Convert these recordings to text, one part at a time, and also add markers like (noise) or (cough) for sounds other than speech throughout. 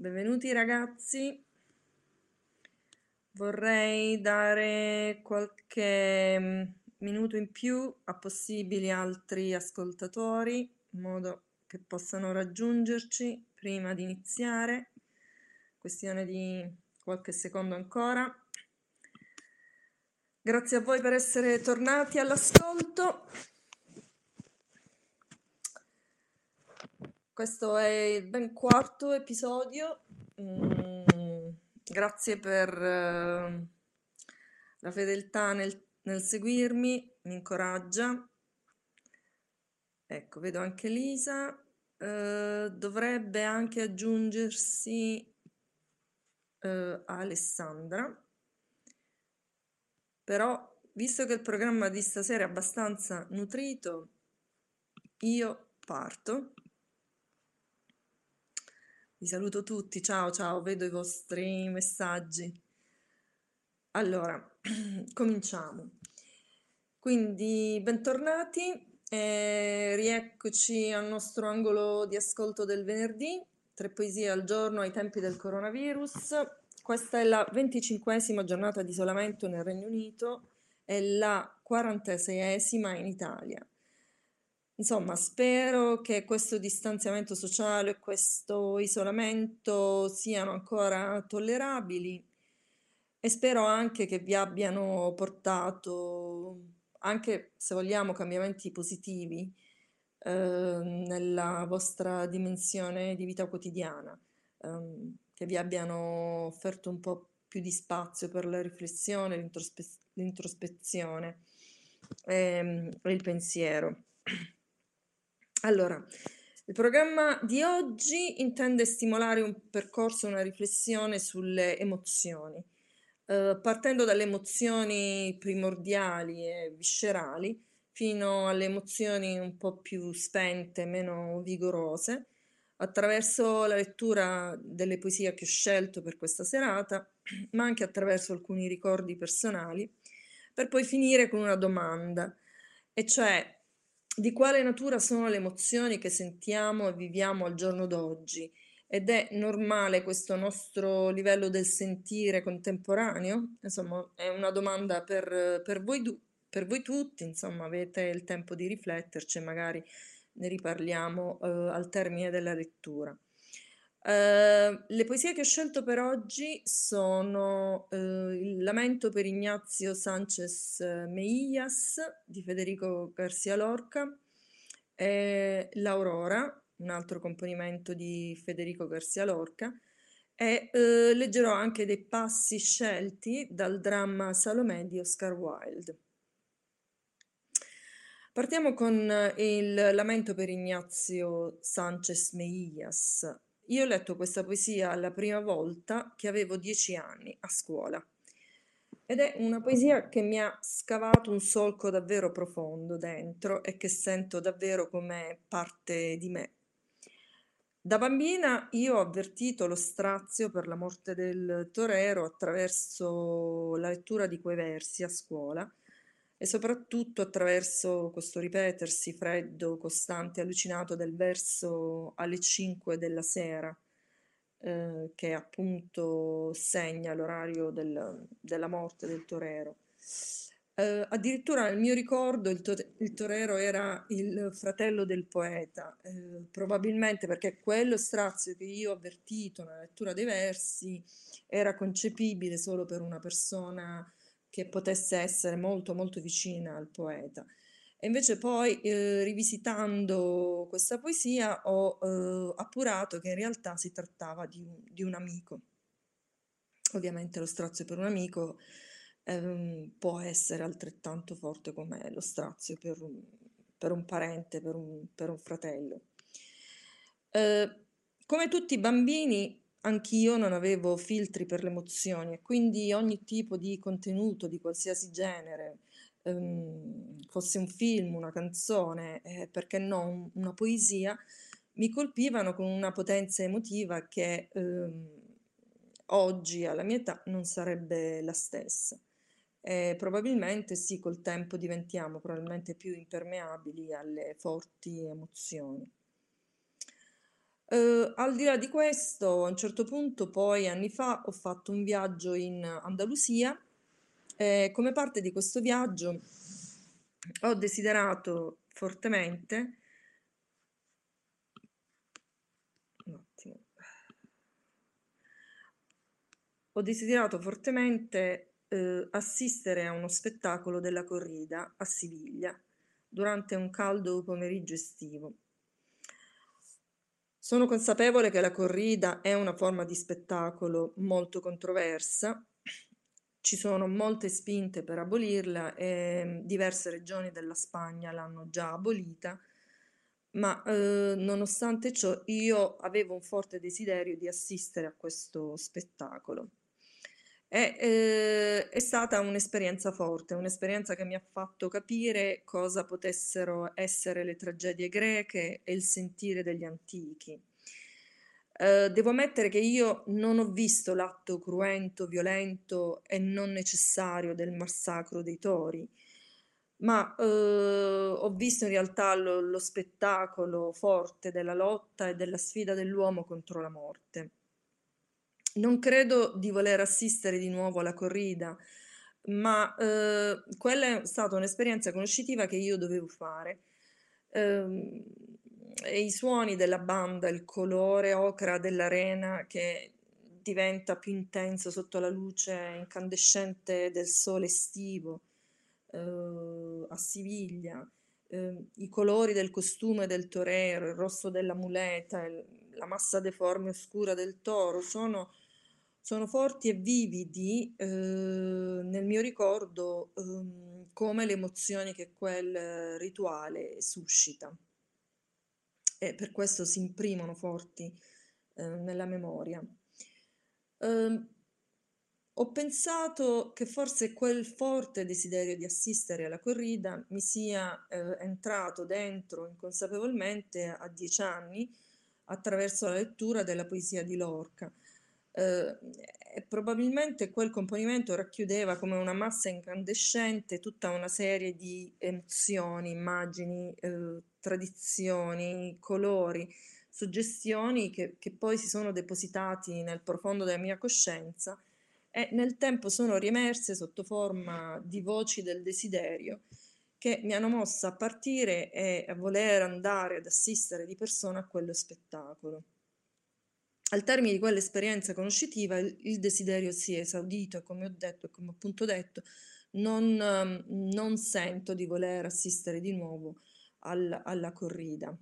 Benvenuti ragazzi. Vorrei dare qualche mm, minuto in più a possibili altri ascoltatori, in modo che possano raggiungerci prima di iniziare. Questione di qualche secondo ancora. Grazie a voi per essere tornati all'ascolto. Questo è il ben quarto episodio. Mm, grazie per eh, la fedeltà nel, nel seguirmi, mi incoraggia. Ecco, vedo anche Lisa. Eh, dovrebbe anche aggiungersi eh, Alessandra. Però, visto che il programma di stasera è abbastanza nutrito, io parto. Vi saluto tutti, ciao ciao, vedo i vostri messaggi. Allora, (clears throat) cominciamo. Quindi, bentornati, eh, rieccoci al nostro angolo di ascolto del venerdì, tre poesie al giorno ai tempi del coronavirus. Questa è la venticinquesima giornata di isolamento nel Regno Unito e la quarantaseiesima in Italia. Insomma, spero che questo distanziamento sociale e questo isolamento siano ancora tollerabili e spero anche che vi abbiano portato, anche se vogliamo, cambiamenti positivi eh, nella vostra dimensione di vita quotidiana, ehm, che vi abbiano offerto un po' più di spazio per la riflessione, l'introspe- l'introspezione ehm, e il pensiero. Allora, il programma di oggi intende stimolare un percorso, una riflessione sulle emozioni, eh, partendo dalle emozioni primordiali e viscerali fino alle emozioni un po' più spente, meno vigorose, attraverso la lettura delle poesie che ho scelto per questa serata, (clears throat) ma anche attraverso alcuni ricordi personali, per poi finire con una domanda, e cioè di quale natura sono le emozioni che sentiamo e viviamo al giorno d'oggi ed è normale questo nostro livello del sentire contemporaneo? Insomma, è una domanda per, per, voi, per voi tutti, insomma, avete il tempo di rifletterci magari ne riparliamo eh, al termine della lettura. Uh, le poesie che ho scelto per oggi sono uh, Il lamento per Ignazio Sanchez Meillas di Federico Garcia Lorca, e L'Aurora, un altro componimento di Federico Garcia Lorca, e uh, leggerò anche dei passi scelti dal dramma Salomè di Oscar Wilde. Partiamo con il lamento per Ignazio Sanchez Meillas, io ho letto questa poesia la prima volta che avevo dieci anni a scuola ed è una poesia che mi ha scavato un solco davvero profondo dentro e che sento davvero come parte di me. Da bambina io ho avvertito lo strazio per la morte del torero attraverso la lettura di quei versi a scuola e soprattutto attraverso questo ripetersi freddo, costante, allucinato del verso alle 5 della sera, eh, che appunto segna l'orario del, della morte del torero. Eh, addirittura nel mio ricordo il, to- il, torero era il fratello del poeta, eh, probabilmente perché quello strazio che io ho avvertito nella lettura dei versi era concepibile solo per una persona che potesse essere molto molto vicina al poeta. E invece poi, eh, rivisitando questa poesia, ho eh, appurato che in realtà si trattava di un, di un amico. Ovviamente lo strazio per un amico ehm, può essere altrettanto forte come lo strazio per un, per un parente, per un, per un fratello. Eh, come tutti i bambini, Anch'io non avevo filtri per le emozioni e quindi ogni tipo di contenuto di qualsiasi genere, ehm, fosse un film, una canzone, eh, perché no, una poesia, mi colpivano con una potenza emotiva che ehm, oggi alla mia età non sarebbe la stessa. E probabilmente sì, col tempo diventiamo probabilmente più impermeabili alle forti emozioni. Eh, al di là di questo, a un certo punto, poi anni fa, ho fatto un viaggio in Andalusia e come parte di questo viaggio ho desiderato fortemente, un attimo, ho desiderato fortemente eh, assistere a uno spettacolo della corrida a Siviglia durante un caldo pomeriggio estivo. Sono consapevole che la corrida è una forma di spettacolo molto controversa, ci sono molte spinte per abolirla e mm, diverse regioni della Spagna l'hanno già abolita, ma eh, nonostante ciò io avevo un forte desiderio di assistere a questo spettacolo. È, eh, è stata un'esperienza forte, un'esperienza che mi ha fatto capire cosa potessero essere le tragedie greche e il sentire degli antichi. Eh, devo ammettere che io non ho visto l'atto cruento, violento e non necessario del massacro dei tori, ma eh, ho visto in realtà lo, lo spettacolo forte della lotta e della sfida dell'uomo contro la morte. Non credo di voler assistere di nuovo alla corrida, ma eh, quella è stata un'esperienza conoscitiva che io dovevo fare. Ehm, e i suoni della banda, il colore ocra dell'arena che diventa più intenso sotto la luce incandescente del sole estivo eh, a Siviglia, eh, i colori del costume del torero, il rosso della muleta, il, la massa deforme oscura del toro sono sono forti e vividi eh, nel mio ricordo eh, come le emozioni che quel rituale suscita e per questo si imprimono forti eh, nella memoria. Eh, ho pensato che forse quel forte desiderio di assistere alla corrida mi sia eh, entrato dentro inconsapevolmente a dieci anni attraverso la lettura della poesia di Lorca eh, probabilmente quel componimento racchiudeva come una massa incandescente tutta una serie di emozioni, immagini, eh, tradizioni, colori, suggestioni che, che poi si sono depositati nel profondo della mia coscienza e nel tempo sono riemerse sotto forma di voci del desiderio che mi hanno mossa a partire e a voler andare ad assistere di persona a quello spettacolo. Al termine di quell'esperienza conoscitiva il, desiderio si è esaudito e come ho detto e come appunto detto non, ehm, non sento di voler assistere di nuovo al, alla corrida.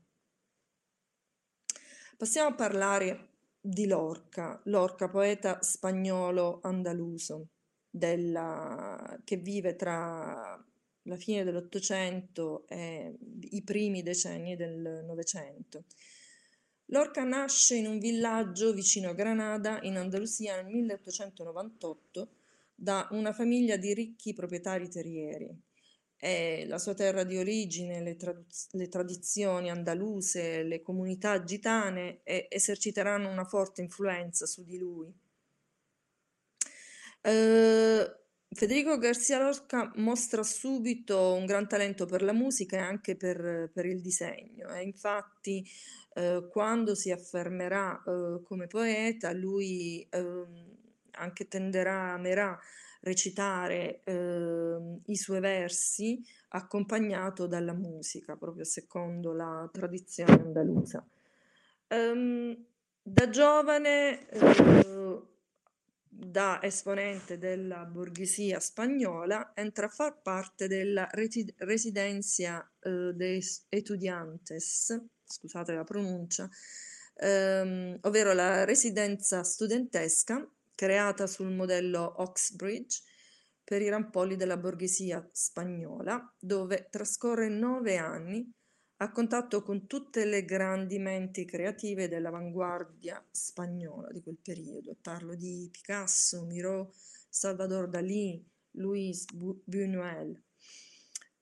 Passiamo a parlare di Lorca, Lorca poeta spagnolo andaluso della, che vive tra la fine dell'Ottocento e i primi decenni del Novecento. Lorca nasce in un villaggio vicino a Granada, in Andalusia, nel 1898 da una famiglia di ricchi proprietari terrieri. È la sua terra di origine, le, traduz- le tradizioni andaluse, le comunità gitane e- eserciteranno una forte influenza su di lui. Eh, Federico Garcia Lorca mostra subito un gran talento per la musica e anche per, per il disegno. E infatti eh, quando si affermerà eh, come poeta, lui eh, anche tenderà, amerà recitare ehm, i suoi versi accompagnato dalla musica, proprio secondo la tradizione andalusa. Um, da giovane, eh, da esponente della borghesia spagnola, entra a far parte della residenza eh, de estudiantes scusate la pronuncia, ehm, ovvero la residenza studentesca creata sul modello Oxbridge per i rampolli della borghesia spagnola, dove trascorre nove anni a contatto con tutte le grandi menti creative dell'avanguardia spagnola di quel periodo. Parlo di Picasso, Miro, Salvador Dalí, Luis Buñuel.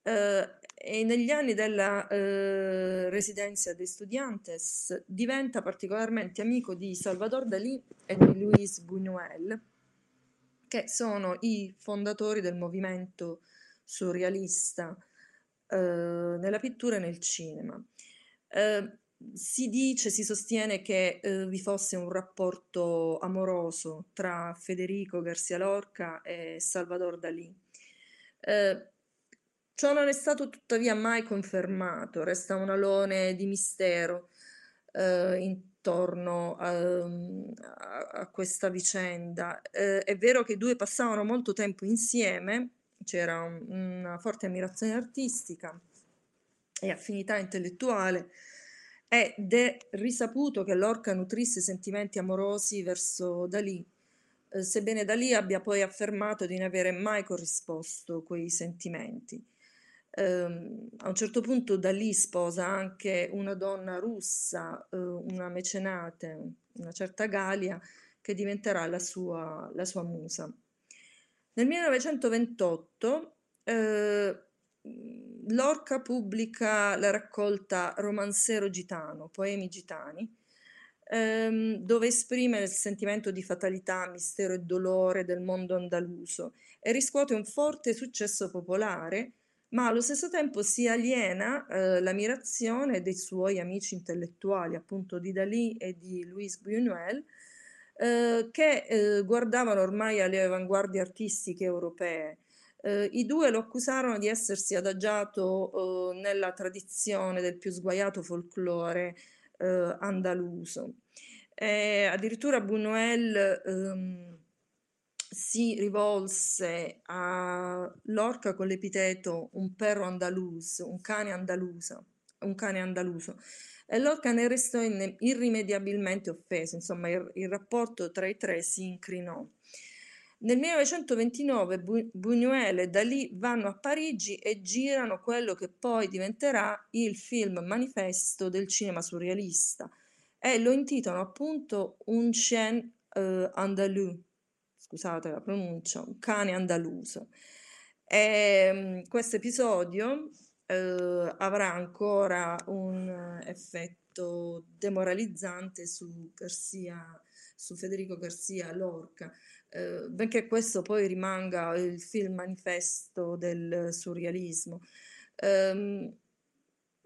Eh, e negli anni della eh, residenza de Estudiantes diventa particolarmente amico di Salvador Dalí e di Luis Buñuel, che sono i fondatori del movimento surrealista nella pittura e nel cinema. Eh, si dice, si sostiene che eh, vi fosse un rapporto amoroso tra Federico Garcia Lorca e Salvador Dalì. Eh, ciò non è stato tuttavia mai confermato, resta un alone di mistero eh, intorno a, a, a, questa vicenda. Eh, è vero che i due passavano molto tempo insieme, c'era un, una forte ammirazione artistica e affinità intellettuale, ed è risaputo che Lorca nutrisse sentimenti amorosi verso Dalì, eh, sebbene Dalì abbia poi affermato di non avere mai corrisposto quei sentimenti. Um, a un certo punto Dalì sposa anche una donna russa, uh, una mecenate, una certa Galia, che diventerà la sua, la sua musa. Nel 1928 eh, Lorca pubblica la raccolta Romansero gitano, poemi gitani, ehm, dove esprime il sentimento di fatalità, mistero e dolore del mondo andaluso e riscuote un forte successo popolare, ma allo stesso tempo si aliena eh, l'ammirazione dei suoi amici intellettuali, appunto di Dalí e di Louis Buñuel, eh, che eh, guardavano ormai alle avanguardie artistiche europee eh, I due lo accusarono di essersi adagiato eh, nella tradizione del più sguaiato folklore eh, andaluso. E addirittura Buñuel ehm, si rivolse a Lorca con l'epiteto un perro andalus, un cane andaluso, un cane andaluso. E Lorca ne restò irrimediabilmente offeso, insomma il, il rapporto tra i tre si incrinò. Nel 1929 Buñuel e Dalì vanno a Parigi e girano quello che poi diventerà il film manifesto del cinema surrealista e lo intitolano appunto Un chien uh, andalou, scusate la pronuncia, un cane andaluso. E, um, questo episodio uh, avrà ancora un effetto demoralizzante su Garcia, su Federico Garcia Lorca eh, benché questo poi rimanga il film manifesto del surrealismo. Ehm,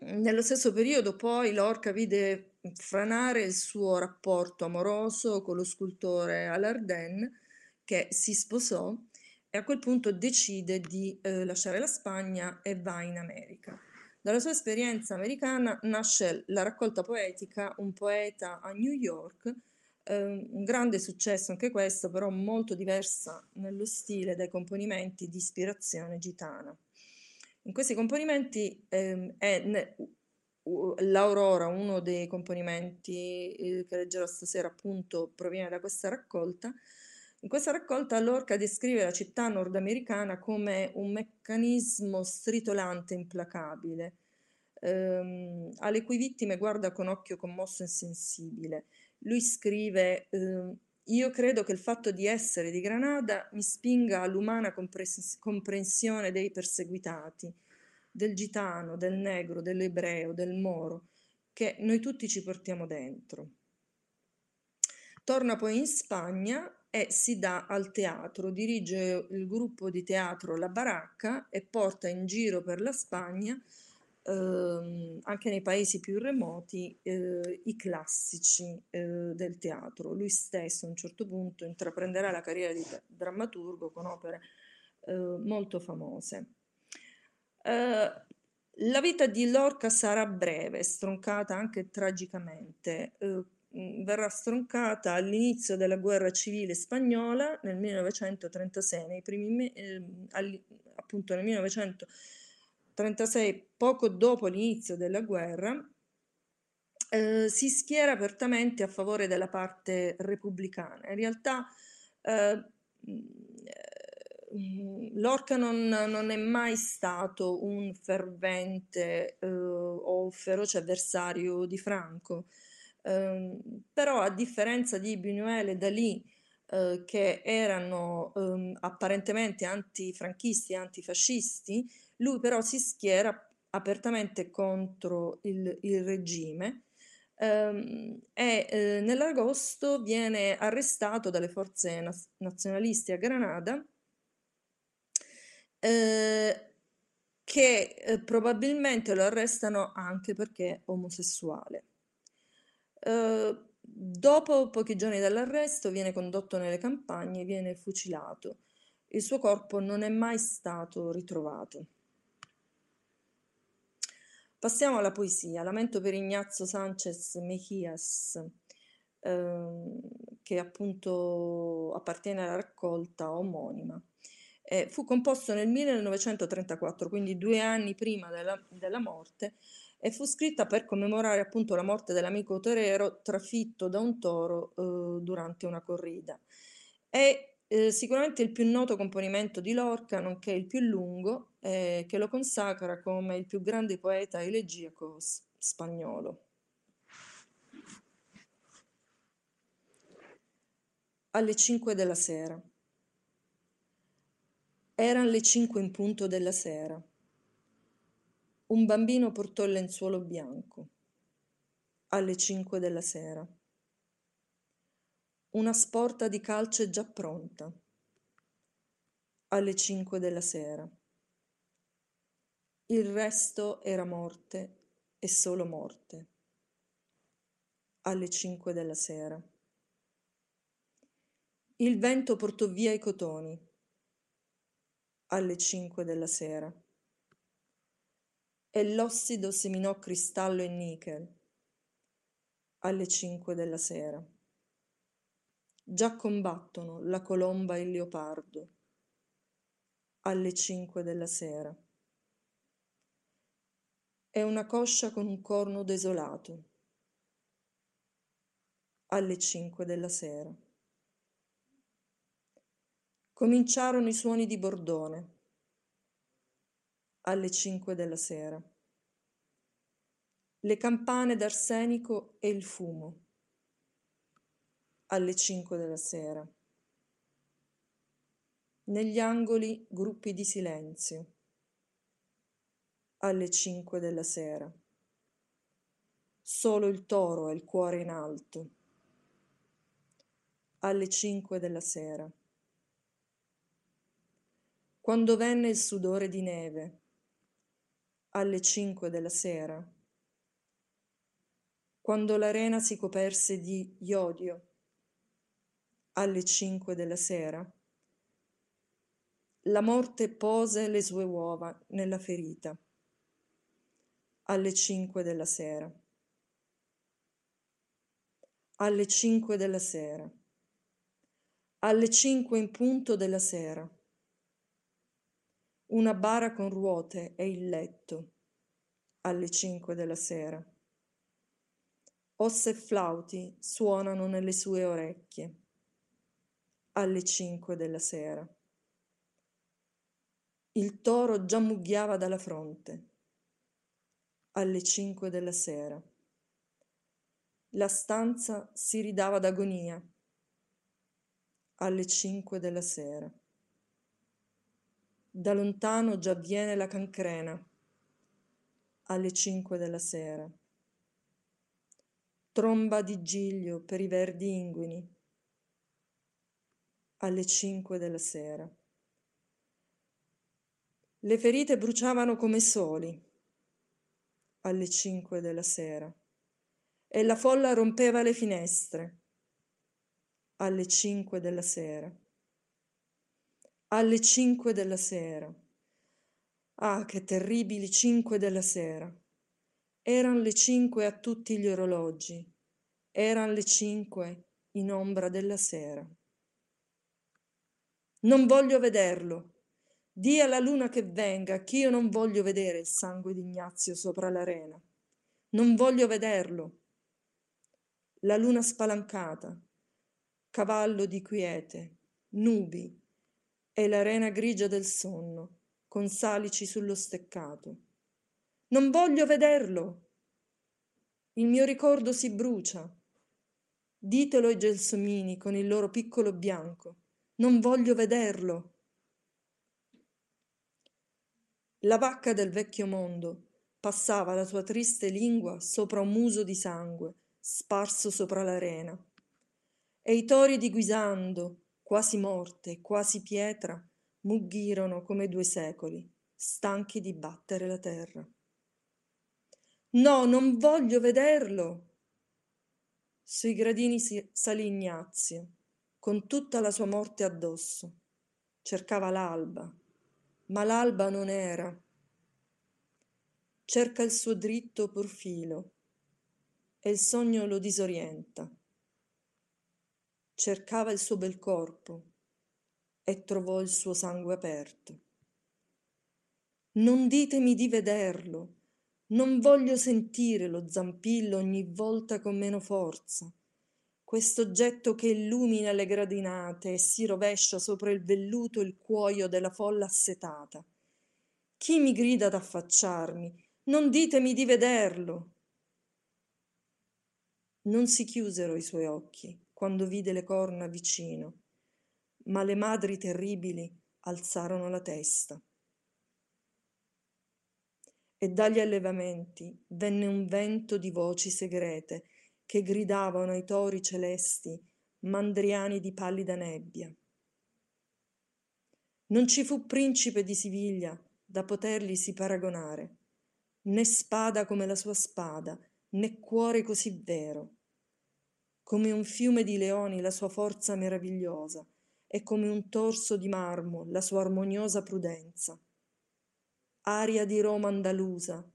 nello stesso periodo poi Lorca vide franare il suo rapporto amoroso con lo scultore Alardin che si sposò e a quel punto decide di eh, lasciare la Spagna e va in America. Dalla sua esperienza americana nasce la raccolta poetica Un poeta a New York, eh, un grande successo anche questo, però molto diversa nello stile dai componimenti di ispirazione gitana. In questi componimenti eh, è ne, l'Aurora, uno dei componimenti eh, che leggerò stasera appunto proviene da questa raccolta. In questa raccolta Lorca descrive la città nordamericana come un meccanismo stritolante implacabile, ehm, alle cui vittime guarda con occhio commosso e sensibile lui scrive, eh, io credo che il fatto di essere di Granada mi spinga all'umana comprensione dei perseguitati, del gitano, del negro, dell'ebreo, del moro, che noi tutti ci portiamo dentro. Torna poi in Spagna e si dà al teatro, dirige il gruppo di teatro La Baracca e porta in giro per la Spagna ehm, anche nei paesi più remoti eh, i classici eh, del teatro. Lui stesso a un certo punto intraprenderà la carriera di drammaturgo con opere eh, molto famose. Eh, la vita di Lorca sarà breve, stroncata anche tragicamente. Eh, verrà stroncata all'inizio della guerra civile spagnola nel 1936, nei primi, eh, appunto nel 1936 1936, poco dopo l'inizio della guerra, eh, si schiera apertamente a favore della parte repubblicana. In realtà eh, mm, Lorca non, non, è mai stato un fervente eh, o feroce avversario di Franco, ehm, però a differenza di Buñuel e Dalì, eh, che erano ehm, apparentemente antifranchisti, antifascisti, lui però si schiera apertamente contro il, il regime ehm, e eh, nell'agosto viene arrestato dalle forze na- nazionalisti a Granada eh, che eh, probabilmente lo arrestano anche perché è omosessuale. Eh, dopo pochi giorni dall'arresto viene condotto nelle campagne e viene fucilato. Il suo corpo non è mai stato ritrovato. Passiamo alla poesia. Lamento per Ignazio Sánchez Mejías, ehm, che appunto appartiene alla raccolta omonima. Eh, fu composto nel 1934, quindi due anni prima della, della morte, e fu scritta per commemorare appunto la morte dell'amico torero trafitto da un toro eh, durante una corrida. È eh, sicuramente il più noto componimento di Lorca, nonché il più lungo, eh, che lo consacra come il più grande poeta elegiaco spagnolo. Alle 5 della sera. Eran le cinque in punto della sera. Un bambino portò il lenzuolo bianco. Alle cinque della sera. Una sporta di calce già pronta. Alle cinque della sera. Il resto era morte e solo morte. Alle cinque della sera. Il vento portò via i cotoni. Alle cinque della sera. E l'ossido seminò cristallo e nichel. Alle cinque della sera. Già combattono la colomba e il leopardo. Alle cinque della sera. È una coscia con un corno desolato. Alle cinque della sera. Cominciarono i suoni di bordone. Alle cinque della sera. Le campane d'arsenico e il fumo alle 5 della sera. Negli angoli gruppi di silenzio. Alle 5 della sera. Solo il toro ha il cuore in alto. Alle 5 della sera. Quando venne il sudore di neve. Alle 5 della sera. Quando l'arena si coperse di iodio alle cinque della sera. La morte pose le sue uova nella ferita alle cinque della sera. Alle cinque della sera. Alle cinque in punto della sera. Una bara con ruote e il letto alle cinque della sera. Osse e flauti suonano nelle sue orecchie alle cinque della sera. Il toro già mugghiava dalla fronte alle cinque della sera. La stanza si ridava d'agonia alle cinque della sera. Da lontano già viene la cancrena alle cinque della sera. Tromba di giglio per i verdi inguini alle cinque della sera. Le ferite bruciavano come soli alle cinque della sera e la folla rompeva le finestre alle cinque della sera. Alle cinque della sera. Ah, che terribili cinque della sera. Eran le cinque a tutti gli orologi. Eran le cinque in ombra della sera. Non voglio vederlo. Dì alla luna che venga, ch'io non voglio vedere il sangue di Ignazio sopra l'arena. Non voglio vederlo. La luna spalancata, cavallo di quiete, nubi e l'arena grigia del sonno, con salici sullo steccato. Non voglio vederlo. Il mio ricordo si brucia. Ditelo ai gelsomini con il loro piccolo bianco non voglio vederlo. La vacca del vecchio mondo passava la sua triste lingua sopra un muso di sangue sparso sopra l'arena. E i tori di Guisando, quasi morte, quasi pietra, muggirono come due secoli, stanchi di battere la terra. No, non voglio vederlo. Sui gradini salì Ignazio, con tutta la sua morte addosso. Cercava l'alba, ma l'alba non era. Cerca il suo dritto profilo e il sogno lo disorienta. Cercava il suo bel corpo e trovò il suo sangue aperto. Non ditemi di vederlo, non voglio sentire lo zampillo ogni volta con meno forza. Questo oggetto che illumina le gradinate e si rovescia sopra il velluto il cuoio della folla assetata. Chi mi grida ad affacciarmi? Non ditemi di vederlo. Non si chiusero i suoi occhi quando vide le corna vicino, ma le madri terribili alzarono la testa e dagli allevamenti venne un vento di voci segrete che gridavano ai tori celesti, mandriani di pallida nebbia. Non ci fu principe di Siviglia da poterglisi paragonare, né spada come la sua spada, né cuore così vero. Come un fiume di leoni la sua forza meravigliosa, e come un torso di marmo la sua armoniosa prudenza aria di Roma andalusa.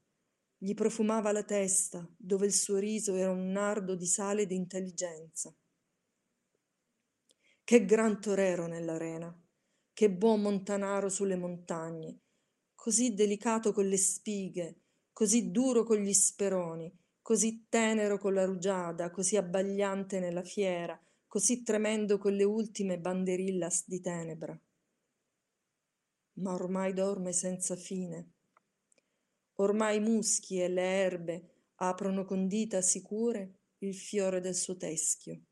Gli profumava la testa, dove il suo riso era un nardo di sale e di intelligenza. Che gran torero nell'arena, che buon montanaro sulle montagne, così delicato con le spighe, così duro con gli speroni, così tenero con la rugiada, così abbagliante nella fiera, così tremendo con le ultime banderillas di tenebra ma ormai dorme senza fine. Ormai i muschi e le erbe aprono con dita sicure il fiore del suo teschio.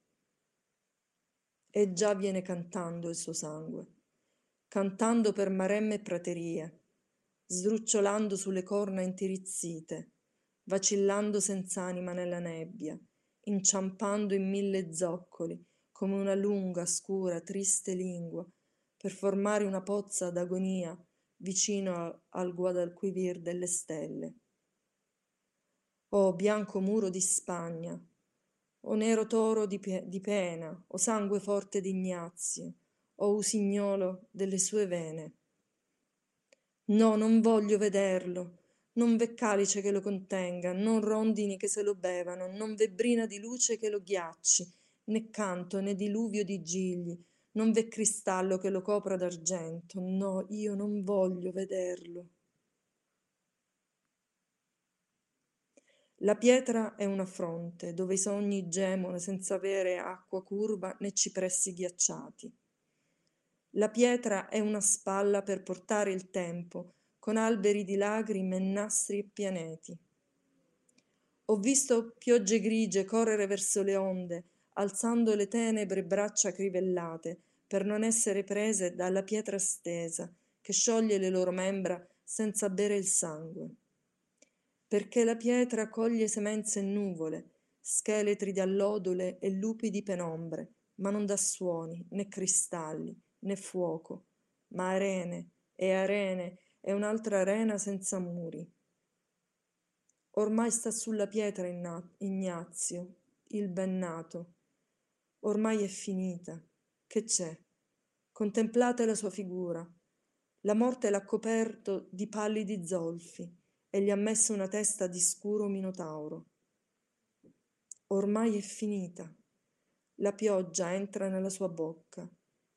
E già viene cantando il suo sangue, cantando per maremme e praterie, sdrucciolando sulle corna intirizzite, vacillando senz'anima nella nebbia, inciampando in mille zoccoli, come una lunga, scura, triste lingua per formare una pozza d'agonia vicino al Guadalquivir delle stelle. O bianco muro di Spagna, o nero toro di, pe- di pena, o sangue forte d'Ignazio, o usignolo delle sue vene. No, non voglio vederlo, non v'è calice che lo contenga, non rondini che se lo bevano, non v'è brina di luce che lo ghiacci, né canto né diluvio di gigli, non v'è cristallo che lo copra d'argento, no, io non voglio vederlo. La pietra è una fronte dove i sogni gemono senza avere acqua curva né cipressi ghiacciati. La pietra è una spalla per portare il tempo, con alberi di lacrime, nastri e pianeti. Ho visto piogge grigie correre verso le onde, alzando le tenebre braccia crivellate, per non essere prese dalla pietra stesa, che scioglie le loro membra senza bere il sangue. Perché la pietra coglie semenze e nuvole, scheletri di allodole e lupi di penombre, ma non dà suoni, né cristalli, né fuoco, ma arene e arene e un'altra arena senza muri. Ormai sta sulla pietra Ignazio, il ben nato, ormai è finita. Che c'è? Contemplate la sua figura. La morte l'ha coperto di pallidi zolfi e gli ha messo una testa di scuro minotauro. Ormai è finita. La pioggia entra nella sua bocca.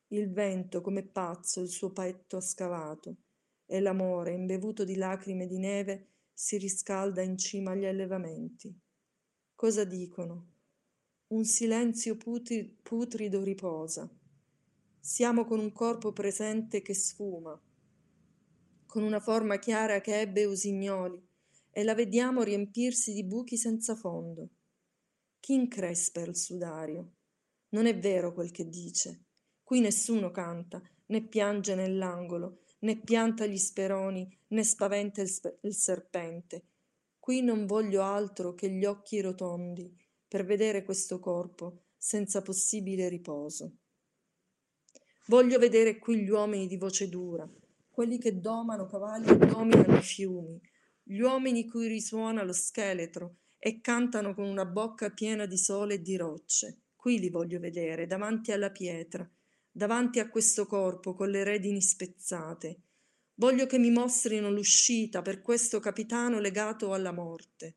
Il vento, come pazzo, il suo petto ha scavato e l'amore, imbevuto di lacrime di neve, si riscalda in cima agli allevamenti. Cosa dicono? Un silenzio putri- putrido riposa. Siamo con un corpo presente che sfuma, con una forma chiara che ebbe usignoli, e la vediamo riempirsi di buchi senza fondo. Chi increspa il sudario? Non è vero quel che dice. Qui nessuno canta, né piange nell'angolo, né pianta gli speroni, né spaventa il, sp- il serpente. Qui non voglio altro che gli occhi rotondi, per vedere questo corpo senza possibile riposo. Voglio vedere qui gli uomini di voce dura, quelli che domano cavalli e dominano i fiumi, gli uomini cui risuona lo scheletro e cantano con una bocca piena di sole e di rocce. Qui li voglio vedere, davanti alla pietra, davanti a questo corpo con le redini spezzate. Voglio che mi mostrino l'uscita per questo capitano legato alla morte.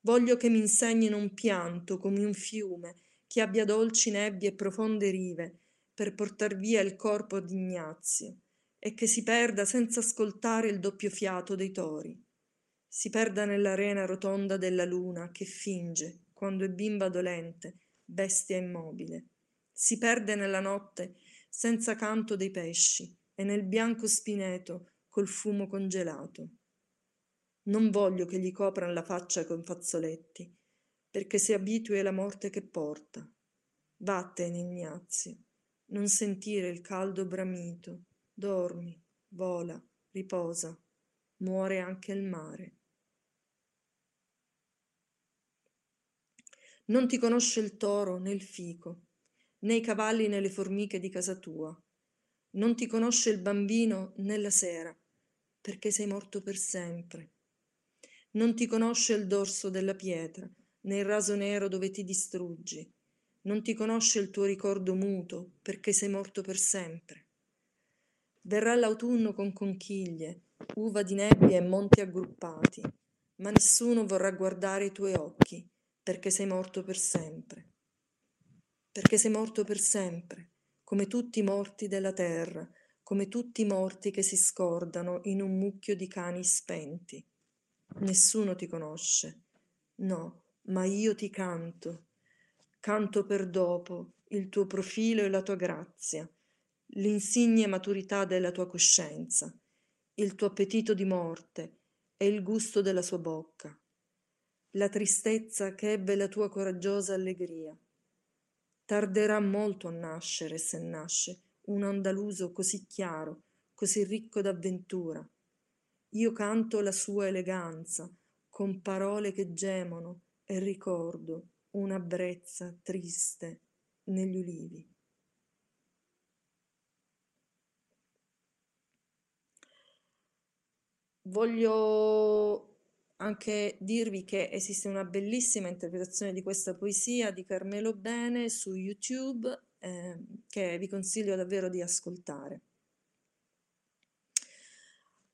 Voglio che mi insegnino un pianto come un fiume che abbia dolci nebbie e profonde rive per portar via il corpo di Ignazio e che si perda senza ascoltare il doppio fiato dei tori. Si perda nell'arena rotonda della luna che finge, quando è bimba dolente, bestia immobile. Si perde nella notte senza canto dei pesci e nel bianco spineto col fumo congelato. Non voglio che gli copran la faccia con fazzoletti, perché si abitui alla morte che porta. Vattene, Ignazio, non sentire il caldo bramito, dormi, vola, riposa, muore anche il mare. Non ti conosce il toro né il fico, né i cavalli né le formiche di casa tua. Non ti conosce il bambino né la sera, perché sei morto per sempre. Non ti conosce il dorso della pietra, né il raso nero dove ti distruggi. Non ti conosce il tuo ricordo muto, perché sei morto per sempre. Verrà l'autunno con conchiglie, uva di nebbia e monti aggruppati, ma nessuno vorrà guardare i tuoi occhi perché sei morto per sempre. Perché sei morto per sempre, come tutti i morti della terra, come tutti i morti che si scordano in un mucchio di cani spenti. Nessuno ti conosce. No, ma io ti canto. Canto per dopo il tuo profilo e la tua grazia, l'insigne maturità della tua coscienza, il tuo appetito di morte e il gusto della sua bocca la tristezza che ebbe la tua coraggiosa allegria. Tarderà molto a nascere, se nasce, un andaluso così chiaro, così ricco d'avventura. Io canto la sua eleganza, con parole che gemono, e ricordo una brezza triste negli ulivi. Voglio anche dirvi che esiste una bellissima interpretazione di questa poesia di Carmelo Bene su YouTube eh, che vi consiglio davvero di ascoltare.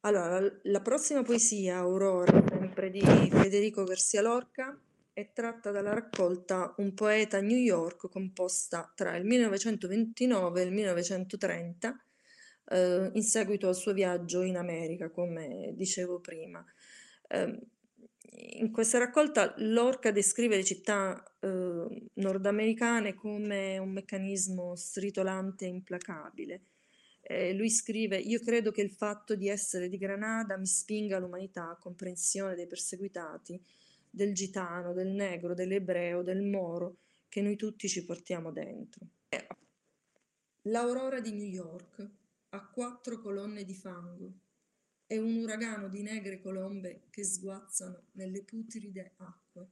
Allora, la prossima poesia, Aurora, sempre di Federico Garcia Lorca, è tratta dalla raccolta Un poeta a New York composta tra il 1929 e il 1930 eh, in seguito al suo viaggio in America, come dicevo prima. Eh, in questa raccolta Lorca descrive le città eh, nordamericane come un meccanismo stritolante e implacabile. Eh, lui scrive: Io credo che il fatto di essere di Granada mi spinga l'umanità a comprensione dei perseguitati, del gitano, del negro, dell'ebreo, del moro, che noi tutti ci portiamo dentro. L'aurora di New York ha quattro colonne di fango è un uragano di negre colombe che sguazzano nelle putride acque.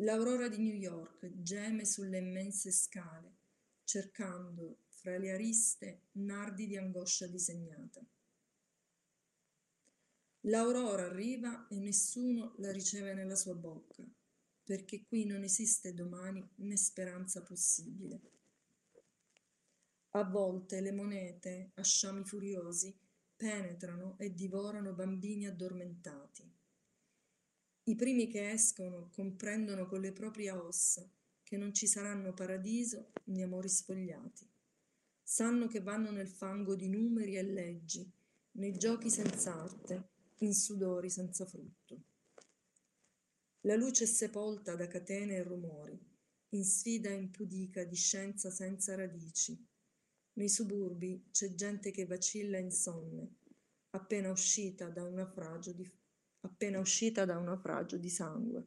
L'aurora di New York geme sulle immense scale, cercando fra le ariste nardi di angoscia disegnata. L'aurora arriva e nessuno la riceve nella sua bocca, perché qui non esiste domani né speranza possibile. A volte le monete, a sciami furiosi, penetrano e divorano bambini addormentati. I primi che escono comprendono con le proprie ossa che non ci saranno paradiso né amori sfogliati. Sanno che vanno nel fango di numeri e leggi, nei giochi senza arte, in sudori senza frutto. La luce è sepolta da catene e rumori, in sfida impudica di scienza senza radici, nei suburbi c'è gente che vacilla insonne, appena uscita da un naufragio di, un naufragio di sangue.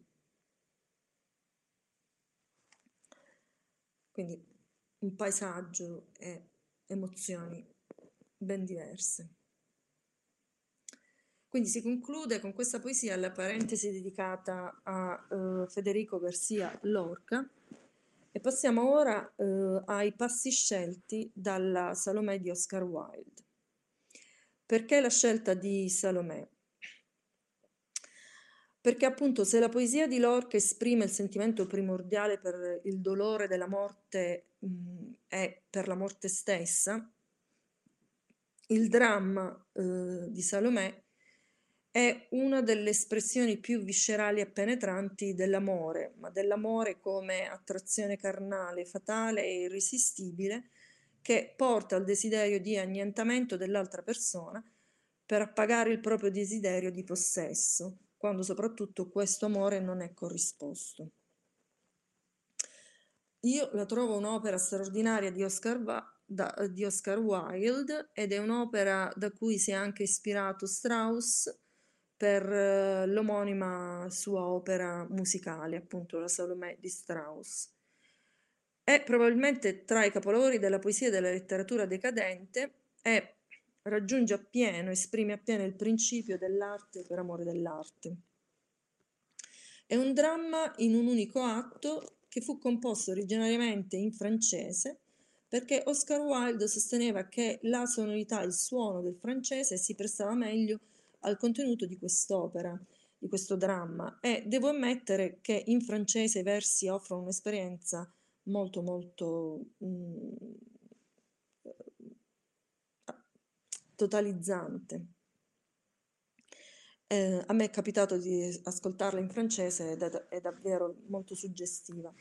Quindi un paesaggio e emozioni ben diverse. Quindi si conclude con questa poesia la parentesi dedicata a uh, Federico Garcia Lorca e passiamo ora eh, ai passi scelti dalla Salomè di Oscar Wilde. Perché la scelta di Salomè? perché appunto se la poesia di Lorca esprime il sentimento primordiale per il dolore della morte mh, e per la morte stessa, il dramma eh, di Salomè è una delle espressioni più viscerali e penetranti dell'amore, ma dell'amore come attrazione carnale, fatale e irresistibile che porta al desiderio di annientamento dell'altra persona per appagare il proprio desiderio di possesso, quando soprattutto questo amore non è corrisposto. Io la trovo un'opera straordinaria di Oscar, da, di Oscar Wilde ed è un'opera da cui si è anche ispirato Strauss per eh, l'omonima sua opera musicale, appunto la Salomè di Strauss. È probabilmente tra i capolavori della poesia e della letteratura decadente e raggiunge appieno, esprime appieno il principio dell'arte per amore dell'arte. È un dramma in un unico atto che fu composto originariamente in francese perché Oscar Wilde sosteneva che la sonorità, il suono del francese si prestava meglio al contenuto di quest'opera, di questo dramma e devo ammettere che in francese i versi offrono un'esperienza molto molto mh, mm, totalizzante. Eh, a me è capitato di ascoltarla in francese ed è, è davvero molto suggestiva.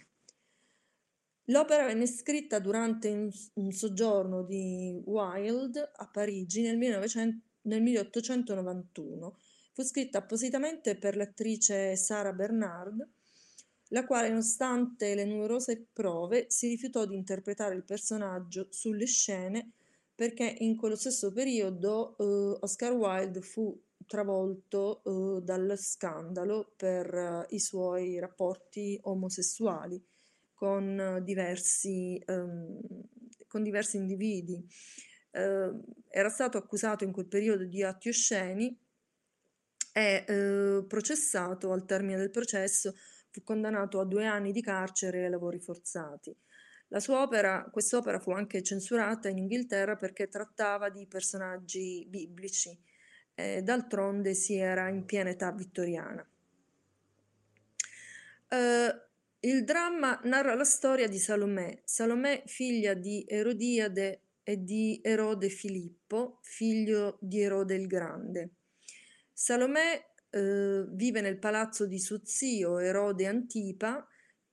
L'opera venne scritta durante un, un soggiorno di Wilde a Parigi nel 1900 nel 1891. Fu scritta appositamente per l'attrice Sara Bernard, la quale, nonostante le numerose prove, si rifiutò di interpretare il personaggio sulle scene perché in quello stesso periodo eh, Oscar Wilde fu travolto eh, dal scandalo per eh, i suoi rapporti omosessuali con diversi, ehm, con diversi individui eh, era stato accusato in quel periodo di atti osceni e eh, processato al termine del processo fu condannato a due anni di carcere e lavori forzati. La sua opera, quest'opera fu anche censurata in Inghilterra perché trattava di personaggi biblici. Eh, d'altronde si era in piena età vittoriana. Eh, il dramma narra la storia di Salomè, Salomè figlia di Erodiade e di Erode Filippo, figlio di Erode il Grande. Salomè eh, vive nel palazzo di suo zio Erode Antipa,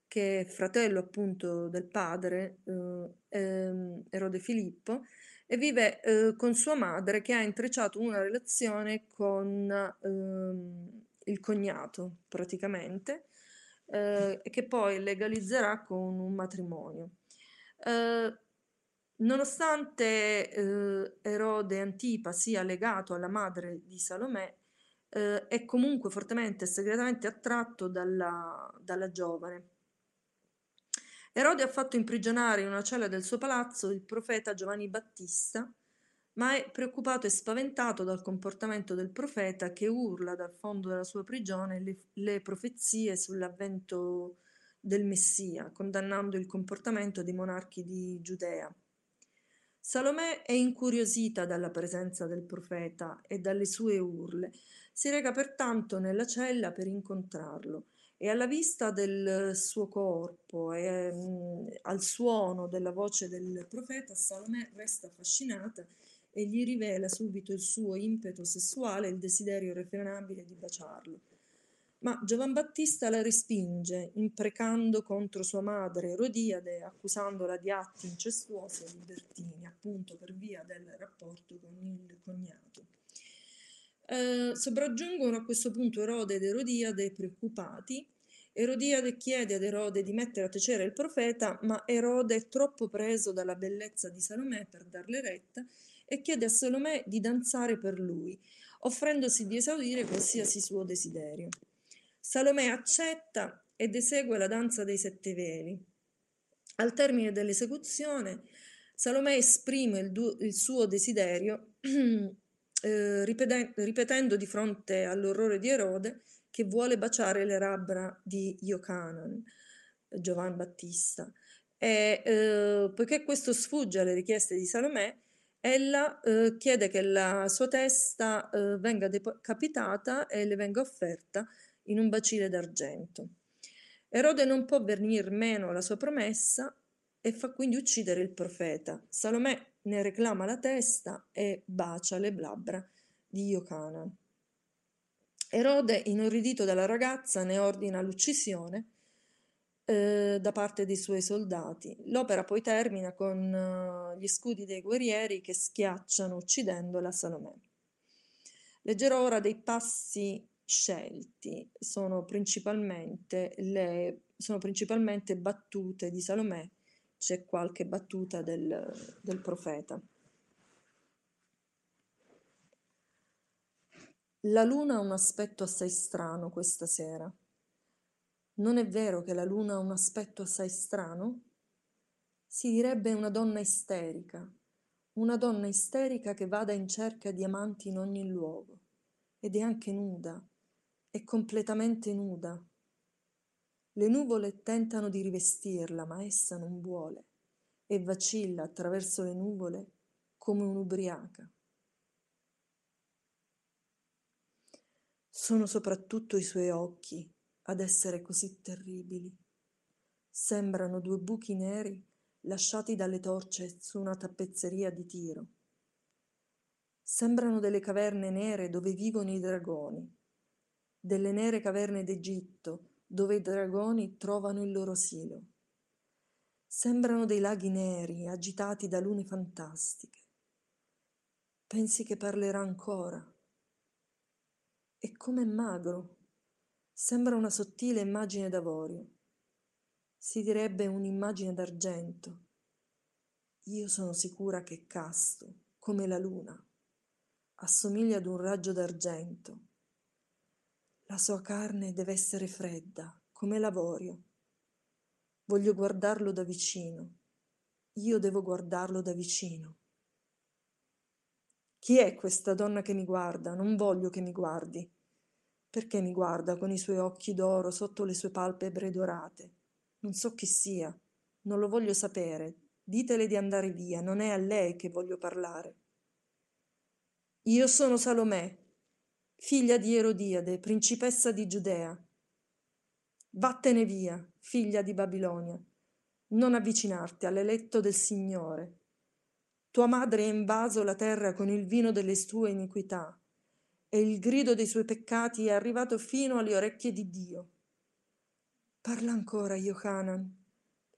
che è fratello appunto del padre eh, ehm, Erode Filippo, e vive eh, con sua madre che ha intrecciato una relazione con ehm, il cognato praticamente, eh, che poi legalizzerà con un matrimonio. Eh, Nonostante eh, Erode Antipa sia legato alla madre di Salomè, eh, è comunque fortemente e segretamente attratto dalla, dalla giovane. Erode ha fatto imprigionare in una cella del suo palazzo il profeta Giovanni Battista, ma è preoccupato e spaventato dal comportamento del profeta che urla dal fondo della sua prigione le, le profezie sull'avvento del Messia, condannando il comportamento dei monarchi di Giudea. Salomè è incuriosita dalla presenza del profeta e dalle sue urle. Si reca pertanto nella cella per incontrarlo e alla vista del suo corpo e mh, mm, al suono della voce del profeta, Salomè resta affascinata e gli rivela subito il suo impeto sessuale e il desiderio irrefrenabile di baciarlo. Ma Giovan Battista la respinge, imprecando contro sua madre Erodiade, accusandola di atti incestuosi e libertini, appunto per via del rapporto con il cognato. Eh, sopraggiungono a questo punto Erode ed Erodiade preoccupati. Erodiade chiede ad Erode di mettere a tacere il profeta, ma Erode è troppo preso dalla bellezza di Salomè per darle retta e chiede a Salomè di danzare per lui, offrendosi di esaudire qualsiasi suo desiderio. Salomè accetta ed esegue la danza dei sette veli. Al termine dell'esecuzione, Salomè esprime il, du- il suo desiderio (clears throat) eh, ripeten- ripetendo di fronte all'orrore di Erode che vuole baciare le labbra di Iocanan, Giovan Battista. E eh, poiché questo sfugge alle richieste di Salomè, ella eh, chiede che la sua testa eh, venga decapitata e le venga offerta in un bacile d'argento. Erode non può venir meno alla sua promessa e fa quindi uccidere il profeta. Salomè ne reclama la testa e bacia le labbra di Iocanan. Erode, inorridito dalla ragazza, ne ordina l'uccisione eh, da parte dei suoi soldati. L'opera poi termina con uh, gli scudi dei guerrieri che schiacciano uccidendo la Salomè. Leggerò ora dei passi scelti, sono principalmente, le, sono principalmente battute di Salomè, c'è qualche battuta del, del profeta. La luna ha un aspetto assai strano questa sera. Non è vero che la luna ha un aspetto assai strano? Si direbbe una donna isterica, una donna isterica che vada in cerca di amanti in ogni luogo, ed è anche nuda, è completamente nuda. Le nuvole tentano di rivestirla, ma essa non vuole, e vacilla attraverso le nuvole come un'ubriaca. Sono soprattutto i suoi occhi ad essere così terribili. Sembrano due buchi neri lasciati dalle torce su una tappezzeria di tiro. Sembrano delle caverne nere dove vivono i dragoni, delle nere caverne d'Egitto dove i dragoni trovano il loro asilo. Sembrano dei laghi neri agitati da lune fantastiche. Pensi che parlerà ancora? E come magro. Sembra una sottile immagine d'avorio. Si direbbe un'immagine d'argento. Io sono sicura che è casto, come la luna. Assomiglia ad un raggio d'argento. La sua carne deve essere fredda, come l'avorio. Voglio guardarlo da vicino. Io devo guardarlo da vicino. Chi è questa donna che mi guarda? Non voglio che mi guardi. Perché mi guarda con i suoi occhi d'oro sotto le sue palpebre dorate? Non so chi sia, non lo voglio sapere. Ditele di andare via, non è a lei che voglio parlare. Io sono Salomè, figlia di Erodiade, principessa di Giudea. Vattene via, figlia di Babilonia, non avvicinarti all'eletto del Signore. Tua madre ha invaso la terra con il vino delle sue iniquità e il grido dei suoi peccati è arrivato fino alle orecchie di Dio. Parla ancora, Yohanan,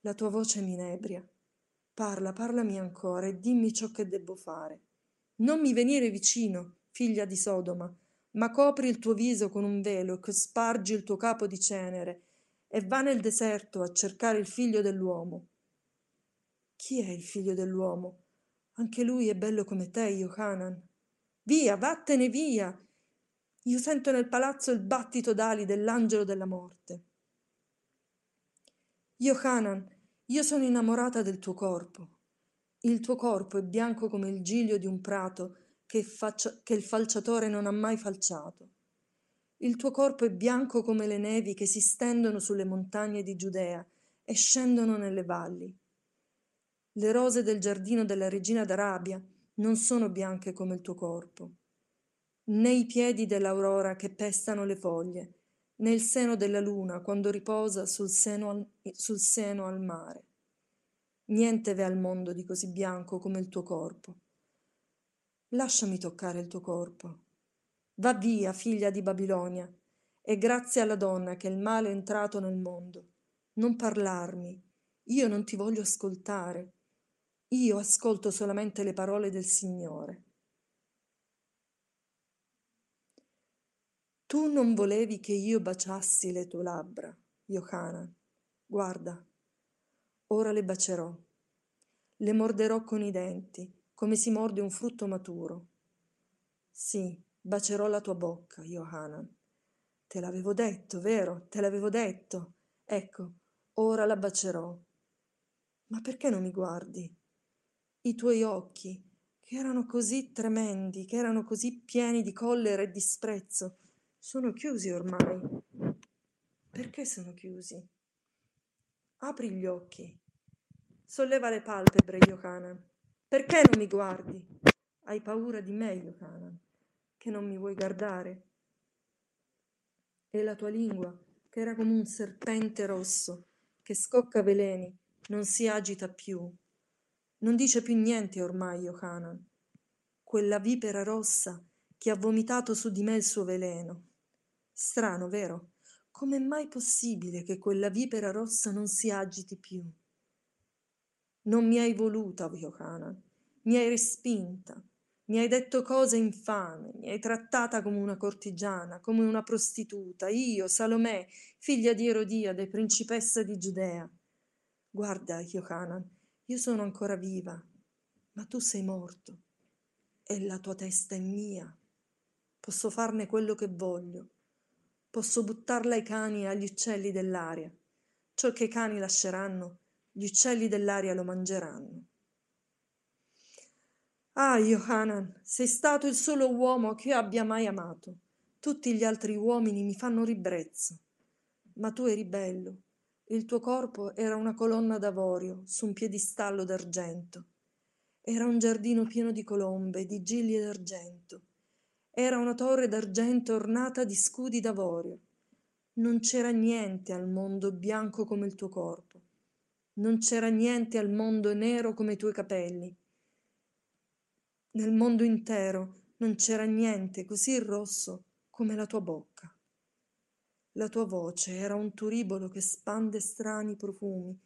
la tua voce mi inebria. Parla, parlami ancora e dimmi ciò che debbo fare. Non mi venire vicino, figlia di Sodoma, ma copri il tuo viso con un velo e spargi il tuo capo di cenere e va nel deserto a cercare il figlio dell'uomo. Chi è il figlio dell'uomo? Anche lui è bello come te, Yohanan. Via, vattene via, io sento nel palazzo il battito d'ali dell'angelo della morte. Yohanan, io sono innamorata del tuo corpo. Il tuo corpo è bianco come il giglio di un prato che, faccia, che il falciatore non ha mai falciato. Il tuo corpo è bianco come le nevi che si stendono sulle montagne di Giudea e scendono nelle valli. Le rose del giardino della regina d'Arabia non sono bianche come il tuo corpo né i piedi dell'aurora che pestano le foglie, né il seno della luna quando riposa sul seno al, sul seno al mare. Niente v'è al mondo di così bianco come il tuo corpo. Lasciami toccare il tuo corpo. Va via, figlia di Babilonia, e grazie alla donna che il male è entrato nel mondo. Non parlarmi, io non ti voglio ascoltare. Io ascolto solamente le parole del Signore. Tu non volevi che io baciassi le tue labbra, Yohanan. Guarda, ora le bacerò. Le morderò con i denti, come si morde un frutto maturo. Sì, bacerò la tua bocca, Yohanan. Te l'avevo detto, vero? Te l'avevo detto. Ecco, ora la bacerò. Ma perché non mi guardi? I tuoi occhi, che erano così tremendi, che erano così pieni di collera e disprezzo, sono chiusi ormai. Perché sono chiusi? Apri gli occhi. Solleva le palpebre, Yohanan. Perché non mi guardi? Hai paura di me, Yohanan, che non mi vuoi guardare? e la tua lingua, che era come un serpente rosso, che scocca veleni, non si agita più. Non dice più niente ormai Yohanan. Quella vipera rossa che ha vomitato su di me il suo veleno. Strano, vero? Com'è mai possibile che quella vipera rossa non si agiti più? Non mi hai voluta, Yohanan, mi hai respinta, mi hai detto cose infame, mi hai trattata come una cortigiana, come una prostituta, io, Salomè, figlia di Erodiade, principessa di Giudea. Guarda, Yohanan, io sono ancora viva, ma tu sei morto e la tua testa è mia. Posso farne quello che voglio. Posso buttarla ai cani e agli uccelli dell'aria. Ciò che i cani lasceranno, gli uccelli dell'aria lo mangeranno. Ah, Johanan, sei stato il solo uomo che io abbia mai amato. Tutti gli altri uomini mi fanno ribrezzo. Ma tu eri bello. Il tuo corpo era una colonna d'avorio su un piedistallo d'argento. Era un giardino pieno di colombe, di gigli d'argento. Era una torre d'argento ornata di scudi d'avorio. Non c'era niente al mondo bianco come il tuo corpo. Non c'era niente al mondo nero come i tuoi capelli nel mondo intero non c'era niente così rosso come la tua bocca. La tua voce era un turibolo che spande strani profumi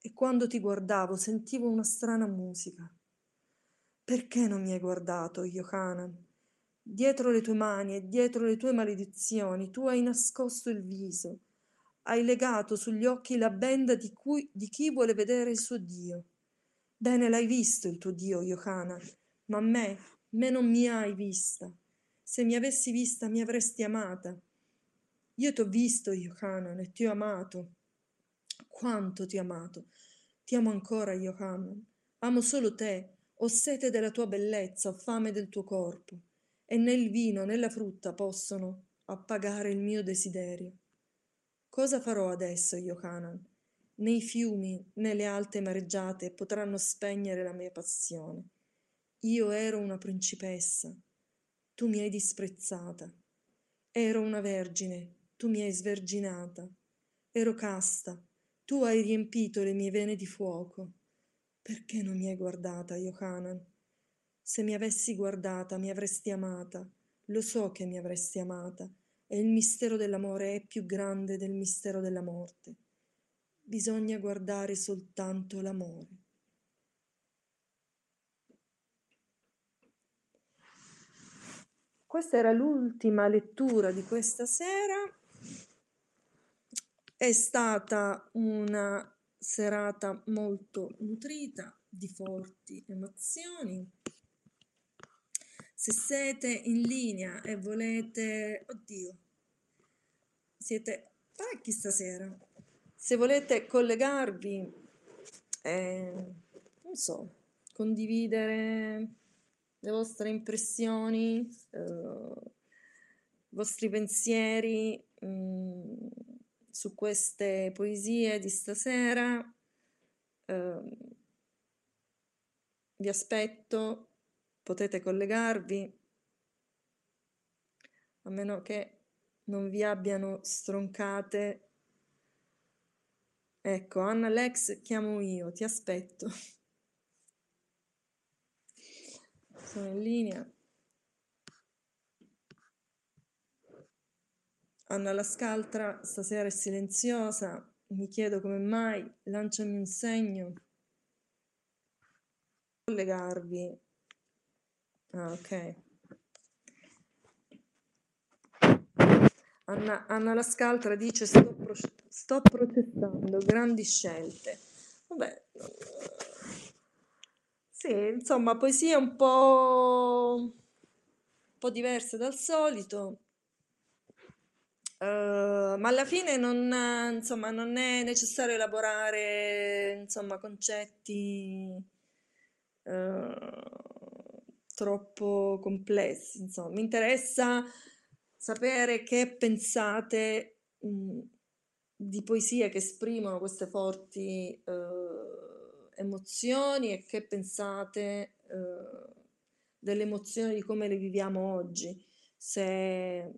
e quando ti guardavo sentivo una strana musica. Perché non mi hai guardato, Yohanan? Dietro le tue mani e dietro le tue maledizioni tu hai nascosto il viso, hai legato sugli occhi la benda di, cui, di chi vuole vedere il suo Dio. Bene l'hai visto il tuo Dio, Yohanan, ma me, me non mi hai vista. Se mi avessi vista mi avresti amata. Io ti ho visto, Yohanan, e ti ho amato. Quanto ti ho amato. Ti amo ancora, Yohanan. Amo solo te. Ho sete della tua bellezza, ho fame del tuo corpo. E né il vino né la frutta possono appagare il mio desiderio. Cosa farò adesso, Yohanan? Né i fiumi né le alte mareggiate potranno spegnere la mia passione. Io ero una principessa, tu mi hai disprezzata. Ero una vergine, tu mi hai sverginata. Ero casta, tu hai riempito le mie vene di fuoco. Perché non mi hai guardata, Yohanan? Se mi avessi guardata, mi avresti amata. Lo so che mi avresti amata. E il mistero dell'amore è più grande del mistero della morte. Bisogna guardare soltanto l'amore. Questa era l'ultima lettura di questa sera. È stata una serata molto nutrita di forti emozioni. Se siete in linea e volete, oddio, siete parecchi stasera. Se volete collegarvi, eh, non so, condividere le vostre impressioni, eh, i vostri pensieri mh, mm, su queste poesie di stasera. Eh, vi aspetto, potete collegarvi, a meno che non vi abbiano stroncate. Ecco, Anna Lex chiamo io, ti aspetto. sono in linea. Anna la scaltra stasera è silenziosa, mi chiedo come mai, lanciami un segno. Collegarvi. Ah, ok. Anna, Anna la scaltra dice sto, pro- sto processando grandi scelte. Vabbè, sì, insomma, poesie un po', un po' diverse dal solito, eh, ma alla fine non, insomma, non è necessario elaborare, insomma, concetti eh, troppo complessi. Insomma, mi interessa sapere che pensate mh, di poesie che esprimono queste forti eh, emozioni e che pensate eh, delle emozioni di come le viviamo oggi, se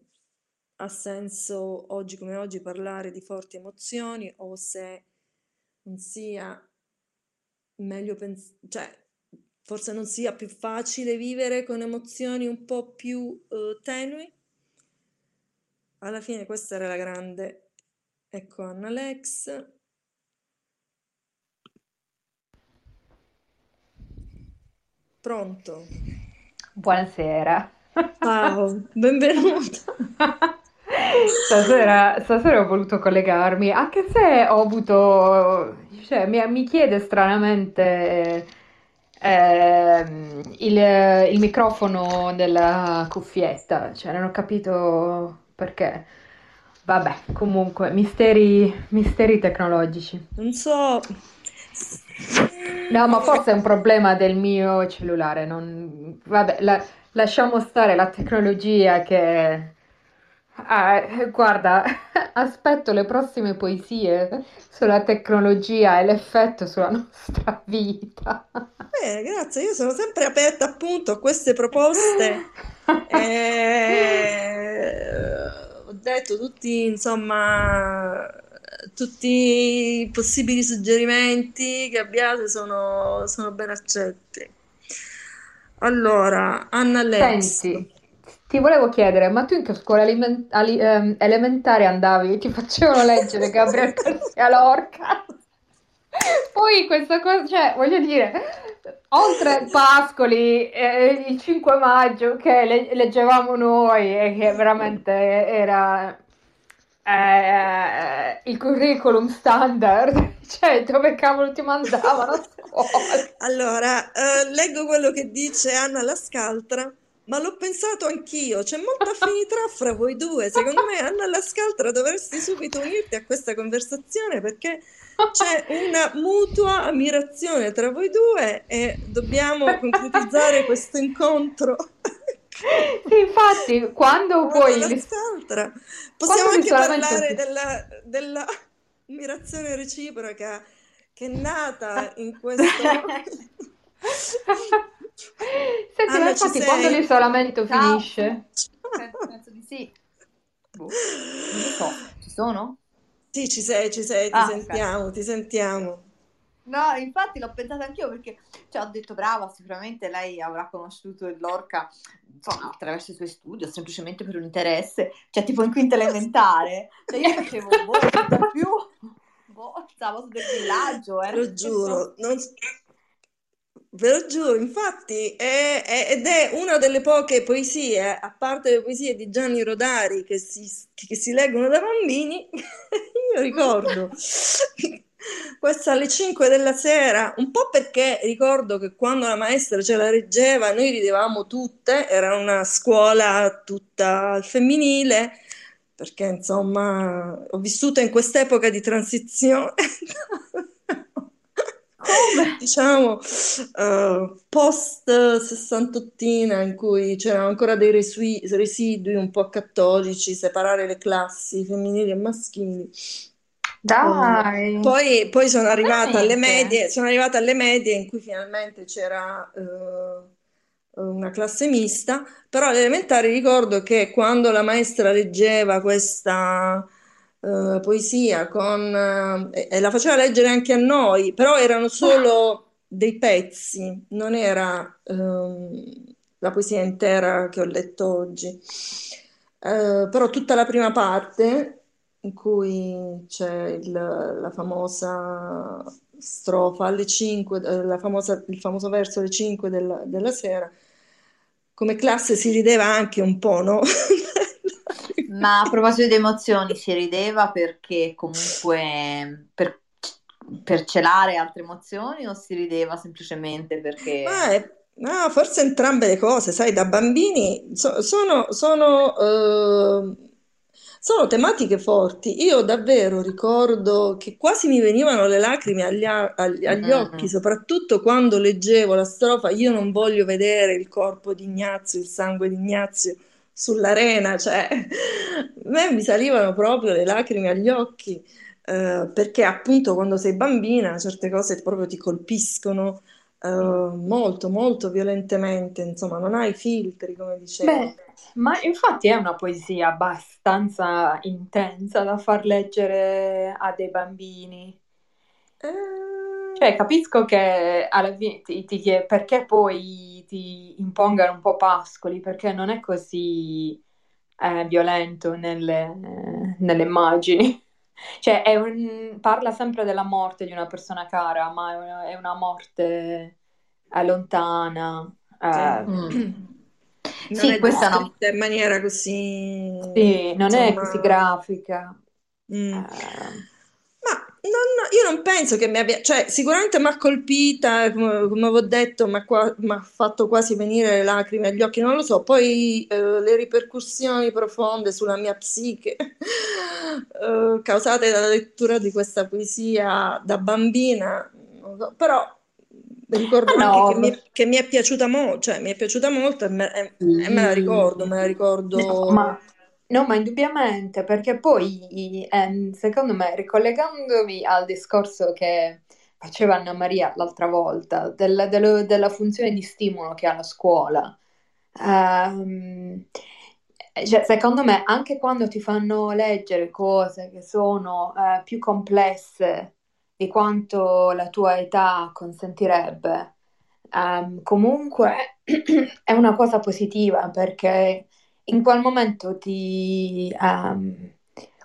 ha senso oggi come oggi parlare di forti emozioni o se non sia meglio pensare, cioè forse non sia più facile vivere con emozioni un po' più uh, tenui. Alla fine questa era la grande, ecco Anna Lex. Pronto? Buonasera. Ciao, benvenuta. (laughs) Stasera, stasera ho voluto collegarmi, anche se ho avuto, cioè, mi, mi chiede stranamente ehm, il, il microfono della cuffietta, cioè non ho capito perché. Vabbè, comunque, misteri, misteri tecnologici. Non so. No, ma forse è un problema del mio cellulare. Non... Vabbè, la- lasciamo stare la tecnologia che eh, guarda, (laughs) aspetto le prossime poesie sulla tecnologia e l'effetto sulla nostra vita. Bene, grazie, io sono sempre aperta appunto a queste proposte. (laughs) Eh, ho detto tutti, insomma, tutti i possibili suggerimenti che abbiate sono, sono ben accetti. Allora, Anna Lex. Senti, ti volevo chiedere, ma tu in che scuola aliment- ali- ehm, elementare andavi? Ti facevano leggere Gabriel Garcia Lorca? Poi questa cosa, cioè, voglio dire, oltre Pascoli, eh, il 5 maggio che le- leggevamo noi e che veramente era eh, il curriculum standard, (laughs) cioè dove cavolo ti mandavano a scuola? Allora, eh, leggo quello che dice Anna Lascaltra, ma l'ho pensato anch'io, c'è molta affinità fra voi due. Secondo me, Anna Lascaltra, dovresti subito unirti a questa conversazione perché c'è una mutua ammirazione tra voi due e dobbiamo concretizzare questo incontro. Sì, infatti, quando Guarda poi... l'altra. Possiamo Quando anche parlare della, della ammirazione reciproca che è nata in questo... (laughs) Senti, ma Anna, ci infatti quando l'isolamento Ciao, finisce? penso, penso di sì. Boh, non lo so, ci sono? Sì, ci sei, ci sei, ti Ah, sentiamo, ti sentiamo. No, infatti l'ho pensato anch'io perché cioè, ho detto brava, sicuramente lei avrà conosciuto il Lorca insomma, attraverso i suoi studi o semplicemente per un interesse, cioè tipo in quinta elementare. Cioè io facevo boh, più, boh, stavo del villaggio, era lo giuro, non ve lo giuro, infatti, è- è- ed è una delle poche poesie, a parte le poesie di Gianni Rodari che si, che si leggono da bambini, (laughs) io ricordo (laughs) questa alle 5 della sera, un po' perché ricordo che quando la maestra ce la reggeva noi ridevamo tutte, era una scuola tutta femminile, perché insomma ho vissuto in quest'epoca di transizione. (laughs) Come? (laughs) Diciamo, eh, post sessantottina in cui c'erano ancora dei resui- residui un po' cattolici, separare le classi femminili e maschili. Dai, poi, poi sono arrivata alle medie, sono arrivata alle medie in cui finalmente c'era eh, una classe mista, però alle elementari ricordo che quando la maestra leggeva questa eh, poesia con, eh, e, la faceva leggere anche a noi, però erano solo dei pezzi, non era ehm, la poesia intera che ho letto oggi. Eh, però tutta la prima parte in cui c'è il- la famosa strofa alle 5, eh, famosa- il famoso verso alle 5 della, della sera, come classe si rideva anche un po', no? (laughs) Ma a proposito di emozioni, si rideva perché comunque per, per celare altre emozioni o si rideva semplicemente perché... Ma è- no, forse entrambe le cose, sai, da bambini so- sono, sono, eh, sono tematiche forti. Io davvero ricordo che quasi mi venivano le lacrime agli, agli- agli occhi, Mm. soprattutto quando leggevo la strofa Io non voglio vedere il corpo di Ignazio, il sangue di Ignazio sull'arena, cioè a me mi salivano proprio le lacrime agli occhi, eh, perché appunto quando sei bambina certe cose proprio ti colpiscono eh, molto, molto violentemente, insomma, non hai filtri, come dicevo. Beh, ma infatti è una poesia abbastanza intensa da far leggere a dei bambini. Cioè, capisco che alla fine ti, ti chie- perché poi ti impongano un po' Pascoli, perché non è così eh, violento nelle, nelle immagini. (laughs) Cioè, è un- parla sempre della morte di una persona cara, ma è una, è una morte eh, lontana. sì. eh, Mm. Non Sì, è questa descritta in maniera così, sì, non è così insomma, grafica. mm. Eh, io non penso che mi abbia, cioè sicuramente mi ha colpita, come, come avevo detto, mi ha fatto quasi venire le lacrime agli occhi, non lo so, poi eh, le ripercussioni profonde sulla mia psiche (laughs) eh, causate dalla lettura di questa poesia da bambina, so, però ricordo ah anche che no, mi, che mi è piaciuta molto, cioè mi è piaciuta molto e me, e- e me la ricordo, me la No, ricordo... ma, no, ma indubbiamente, perché poi, ehm, secondo me, ricollegandomi al discorso che faceva Anna Maria l'altra volta, del- dello- della funzione di stimolo che ha la scuola, ehm, cioè, secondo me, anche quando ti fanno leggere cose che sono eh, più complesse di quanto la tua età consentirebbe, ehm, comunque (clears throat) è una cosa positiva perché in quel momento ti, ehm,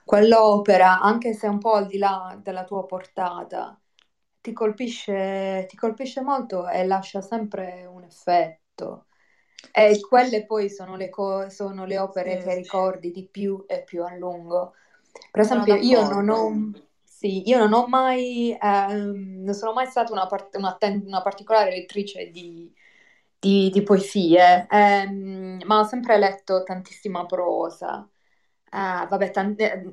quell'opera, anche se un po' al di là della tua portata, ti colpisce, ti colpisce molto e lascia sempre un effetto. E quelle poi sono le, co- sono le opere che Sì. ricordi di più e più a lungo. Per esempio, io non ho, sì, io non ho mai, ehm, non sono mai stata una, part- una ten- una particolare lettrice di, di- di poesie, ehm, ma ho sempre letto tantissima prosa. Ah, vabbè, tan- eh,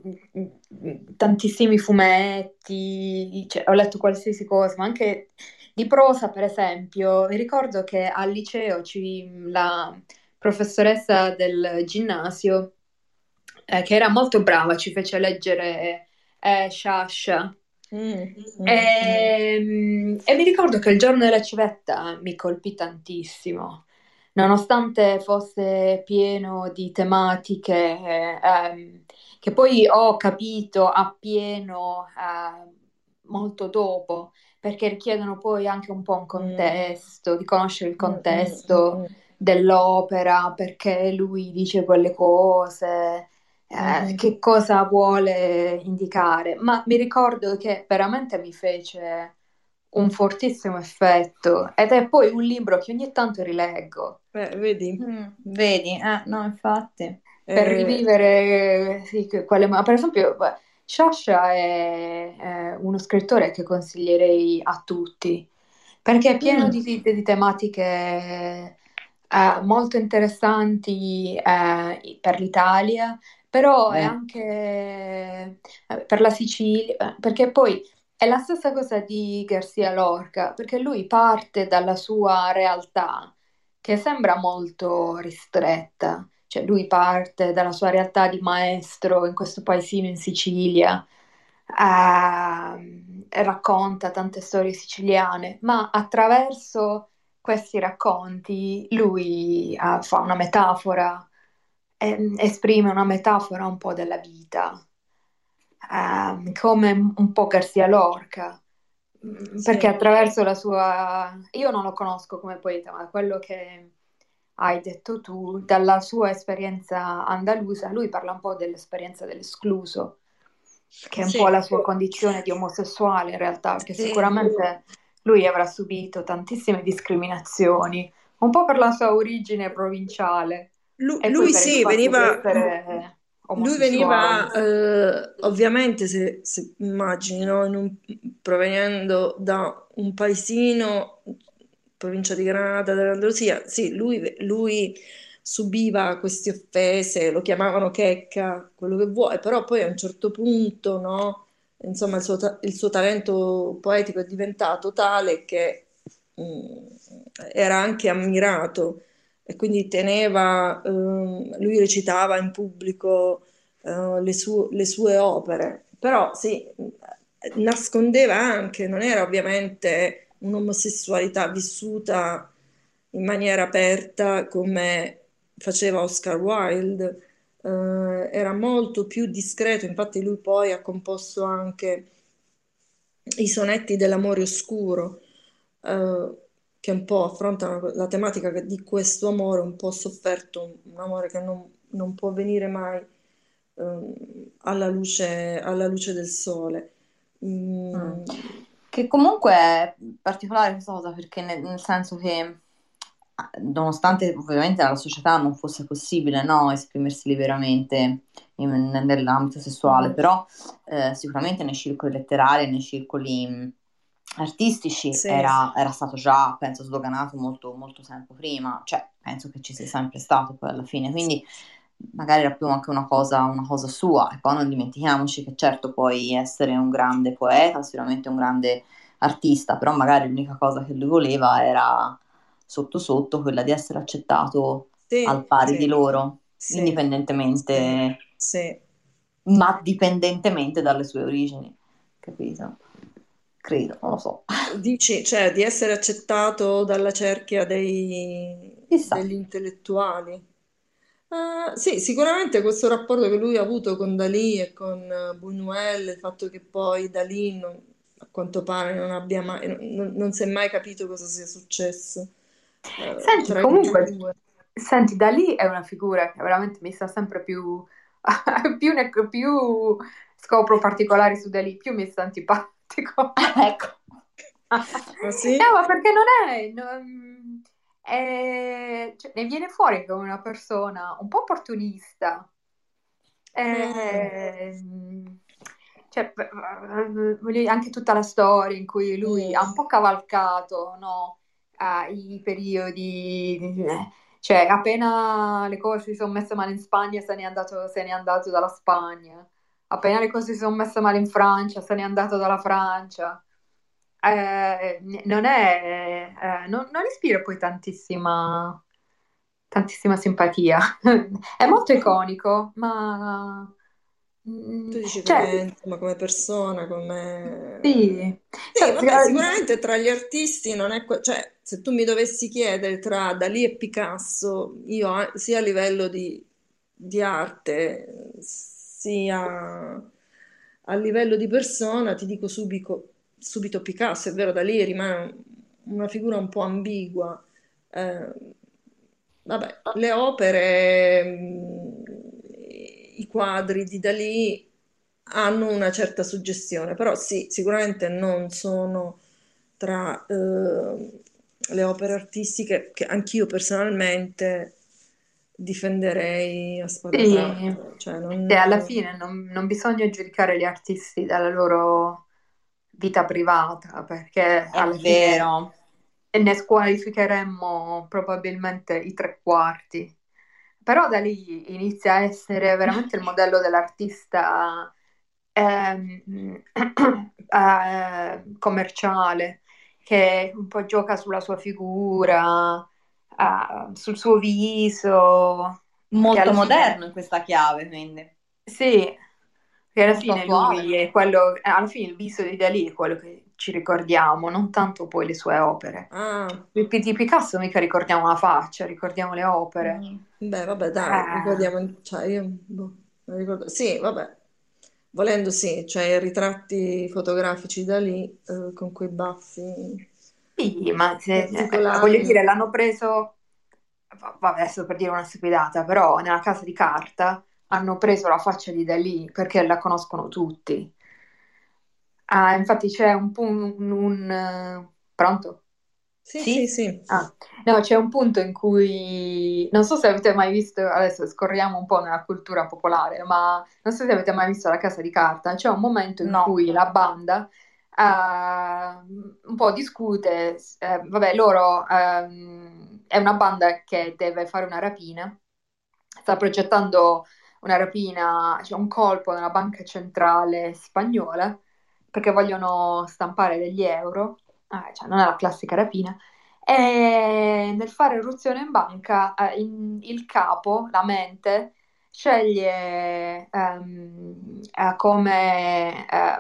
tantissimi fumetti, cioè, ho letto qualsiasi cosa, ma anche di prosa, per esempio. Mi ricordo che al liceo ci- la professoressa del ginnasio, eh, che era molto brava, ci fece leggere eh, Sciascia. Mm, mm, mm. Ehm, E, mi ricordo che il giorno della civetta mi colpì tantissimo, nonostante fosse pieno di tematiche ehm, che poi ho capito appieno eh, molto dopo, perché richiedono poi anche un po' un Mm, contesto, di conoscere il mm, contesto mm, dell'opera, perché lui dice quelle cose, eh, mm. che cosa vuole indicare. Ma mi ricordo che veramente mi fece un fortissimo effetto ed è poi un libro che ogni tanto rileggo Eh, vedi? Mm, vedi? Eh, no, infatti. per Eh, rivivere sì, que- quelle... ma Per esempio, beh, Sciascia è, è uno scrittore che consiglierei a tutti perché è pieno mm, di, di- di tematiche eh, molto interessanti eh, per l'Italia, però è Eh. anche eh, per la Sicilia, eh, perché poi è la stessa cosa di Garcia Lorca, perché lui parte dalla sua realtà, che sembra molto ristretta, cioè lui parte dalla sua realtà di maestro in questo paesino in Sicilia e racconta tante storie siciliane, ma attraverso questi racconti lui eh, fa una metafora, ehm, esprime una metafora un po' della vita, ehm, come un po' Garcia Lorca, Mm, perché sì. attraverso la sua... Io non lo conosco come poeta, ma quello che hai detto tu, dalla sua esperienza andalusa, lui parla un po' dell'esperienza dell'escluso, che è un Sì, po' la sua condizione di omosessuale in realtà, perché sì. sicuramente lui avrà subito tantissime discriminazioni, un po' per la sua origine provinciale Lu- Lui sì, veniva, essere lui veniva eh, ovviamente, se, se immagini, no, un- provenendo da un paesino, provincia di Granada dell'Andalusia, sì, lui, lui subiva queste offese, lo chiamavano checca, quello che vuoi, però poi a un certo punto, no, insomma, il suo, il suo talento poetico è diventato tale che mm, era anche ammirato e quindi teneva, ehm, lui recitava in pubblico eh, le, su- le sue opere, però sì, nascondeva anche, non era ovviamente un'omosessualità vissuta in maniera aperta come faceva Oscar Wilde, eh, era molto più discreto, infatti lui poi ha composto anche i sonetti dell'amore oscuro, eh, che un po' affrontano la tematica di questo amore un po' sofferto, un amore che non, non può venire mai eh, alla luce, alla luce del sole. Mm. Mm. Che comunque è particolare questa cosa perché nel, nel senso che nonostante ovviamente nella società non fosse possibile no, esprimersi liberamente in, nell'ambito sessuale, mm. però eh, sicuramente nei circoli letterari, nei circoli mm, artistici sì. era, era, stato già, penso, sdoganato molto, molto tempo prima, cioè penso che ci sia sempre stato poi alla fine, quindi magari era più anche una cosa, una cosa sua e poi non dimentichiamoci che certo puoi essere un grande poeta, sicuramente un grande artista, però magari l'unica cosa che lui voleva era sotto sotto quella di essere accettato sì, al pari sì, di loro, sì, indipendentemente, ma dipendentemente dalle sue origini, capito? Credo, non lo so. Dici, cioè, di essere accettato dalla cerchia dei, degli intellettuali. Uh, sì, sicuramente questo rapporto che lui ha avuto con Dalì e con Buñuel, il fatto che poi Dalì non, a quanto pare non abbia mai, non, non si è mai capito cosa sia successo. Eh, senti, comunque, senti, da lì è una figura che veramente mi sta sempre più, (laughs) più, ne, più scopro particolari su Dalì, più mi sta antipatico. (laughs) ecco. (laughs) Ah, sì? No, ma perché non è, non, è cioè, ne viene fuori come una persona un po' opportunista. Eh, cioè, anche tutta la storia in cui lui ha un po' cavalcato, no? ai periodi, cioè appena le cose si sono messe male in Spagna se n'è andato, se n'è andato dalla Spagna, appena le cose si sono messe male in Francia se n'è andato dalla Francia. Eh, non è, eh, non, non ispira poi tantissima, tantissima simpatia. (laughs) è molto iconico, ma Tu dici cioè, come, insomma, come persona, come... sì, Sì, cioè, vabbè, sicuramente tra gli artisti non è... que- Cioè, se tu mi dovessi chiedere tra Dalì e Picasso, io sia a livello di, di arte, sia a livello di persona, ti dico subito, subito Picasso. È vero, Dalì rimane una figura un po' ambigua. Eh, vabbè, le opere, i quadri di Dalì hanno una certa suggestione, però sì, sicuramente non sono tra eh, le opere artistiche che anch'io personalmente difenderei a spada Sì, tratta. Cioè, non... e alla fine non, non bisogna giudicare gli artisti dalla loro vita privata, perché È alla fine vero. ne squalificheremmo probabilmente i tre quarti. Però da lì inizia a essere veramente il modello dell'artista ehm, (clears throat) eh, commerciale che un po' gioca sulla sua figura, uh, sul suo viso. Molto moderno fine... in questa chiave, quindi. Sì, che alla fine lui è quello, alla fine il viso di Dalì è quello che ci ricordiamo, non tanto poi le sue opere. Ah. Di Picasso mica ricordiamo la faccia, ricordiamo le opere. Mm. Beh, vabbè, dai, eh. ricordiamo, cioè io, boh, ricordo, sì, vabbè, Volendo sì, cioè ritratti fotografici da lì eh, con quei baffi Sì, ma se, eh, voglio dire, l'hanno preso, vabbè, adesso per dire una stupidata, però nella casa di carta hanno preso la faccia di Dalì perché la conoscono tutti. Ah, infatti c'è un, un, un, pronto? Sì, sì, sì. Ah, no, c'è un punto in cui non so se avete mai visto, adesso scorriamo un po' nella cultura popolare, ma non so se avete mai visto La Casa di Carta. C'è un momento in No. cui la banda eh, un po' discute, eh, vabbè, loro ehm, è una banda che deve fare una rapina, sta progettando una rapina, cioè un colpo nella banca centrale spagnola perché vogliono stampare degli euro. Ah, cioè non è la classica rapina, e nel fare irruzione in banca eh, in- il capo, la mente, sceglie eh, come eh,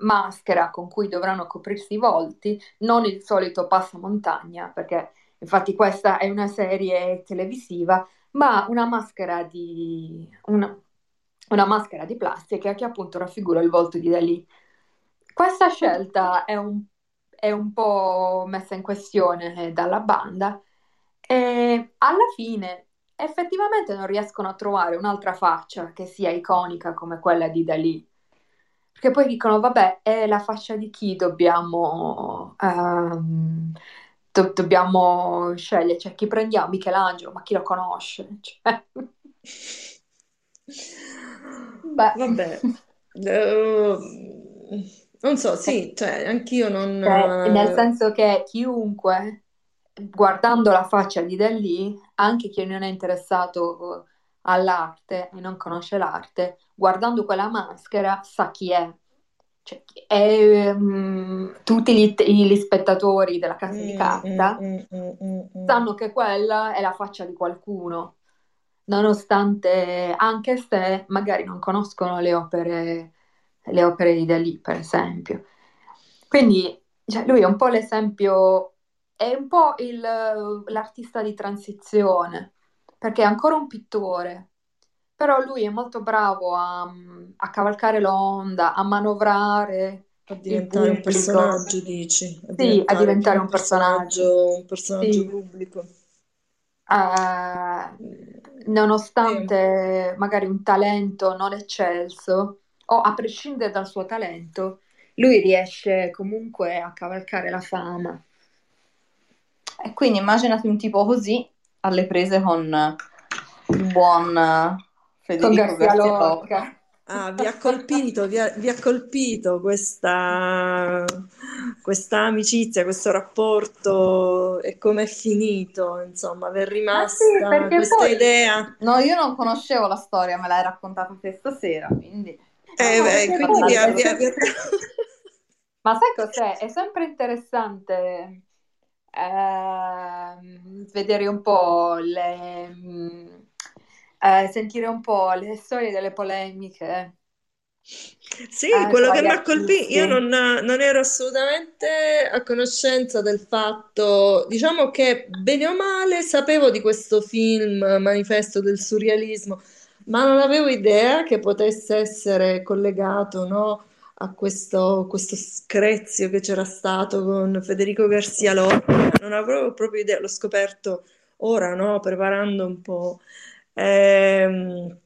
maschera con cui dovranno coprirsi i volti non il solito passamontagna, perché infatti questa è una serie televisiva, ma una maschera di, una, una maschera di plastica che appunto raffigura il volto di Dalì. Questa scelta è un, è un po' messa in questione dalla banda e alla fine effettivamente non riescono a trovare un'altra faccia che sia iconica come quella di Dalì. Perché poi dicono, vabbè, è la faccia di chi dobbiamo, ehm, do- dobbiamo scegliere? Cioè, chi prendiamo? Michelangelo, ma chi lo conosce? (laughs) Cioè... Beh. Vabbè. Uh, non so, sì, cioè, anch'io non... Cioè, nel senso che chiunque guardando la faccia di Dalì, anche chi non è interessato all'arte e non conosce l'arte, guardando quella maschera sa chi è. Cioè, è um, tutti gli, gli, spettatori della casa di mm, carta mm, mm, mm, mm, sanno che quella è la faccia di qualcuno, nonostante anche se magari non conoscono le opere, le opere di Dalì, per esempio. Quindi cioè, lui è un po' l'esempio è un po' il, l'artista di transizione, perché è ancora un pittore, però lui è molto bravo a, a cavalcare l'onda, a manovrare a diventare un personaggio, dici? A sì, a diventare un personaggio, personaggio, un personaggio sì. pubblico. Uh, nonostante sì. magari un talento non eccelso, o a prescindere dal suo talento, lui riesce comunque a cavalcare la fama. E quindi immaginati un tipo così alle prese con il buon Federico con Garcia Lorca. Ah, vi ha colpito, vi ha, vi ha colpito questa, questa, amicizia, questo rapporto e come è finito, insomma, aver rimasta ah, sì, questa poi... idea. No, io non conoscevo la storia, me l'hai raccontata te stasera, quindi... Eh, no, beh, quindi via, via, via. Ma sai cos'è? È sempre interessante eh, vedere un po' le, mm, eh, sentire un po' le storie delle polemiche. Sì, eh, quello che mi ha colpito, io non, non, ero assolutamente a conoscenza del fatto, diciamo che bene o male sapevo di questo film manifesto del surrealismo, ma non avevo idea che potesse essere collegato, no? A questo, questo screzio che c'era stato con Federico Garcia Lorca, non avevo proprio idea, l'ho scoperto ora, no? preparando un po'. Ehm,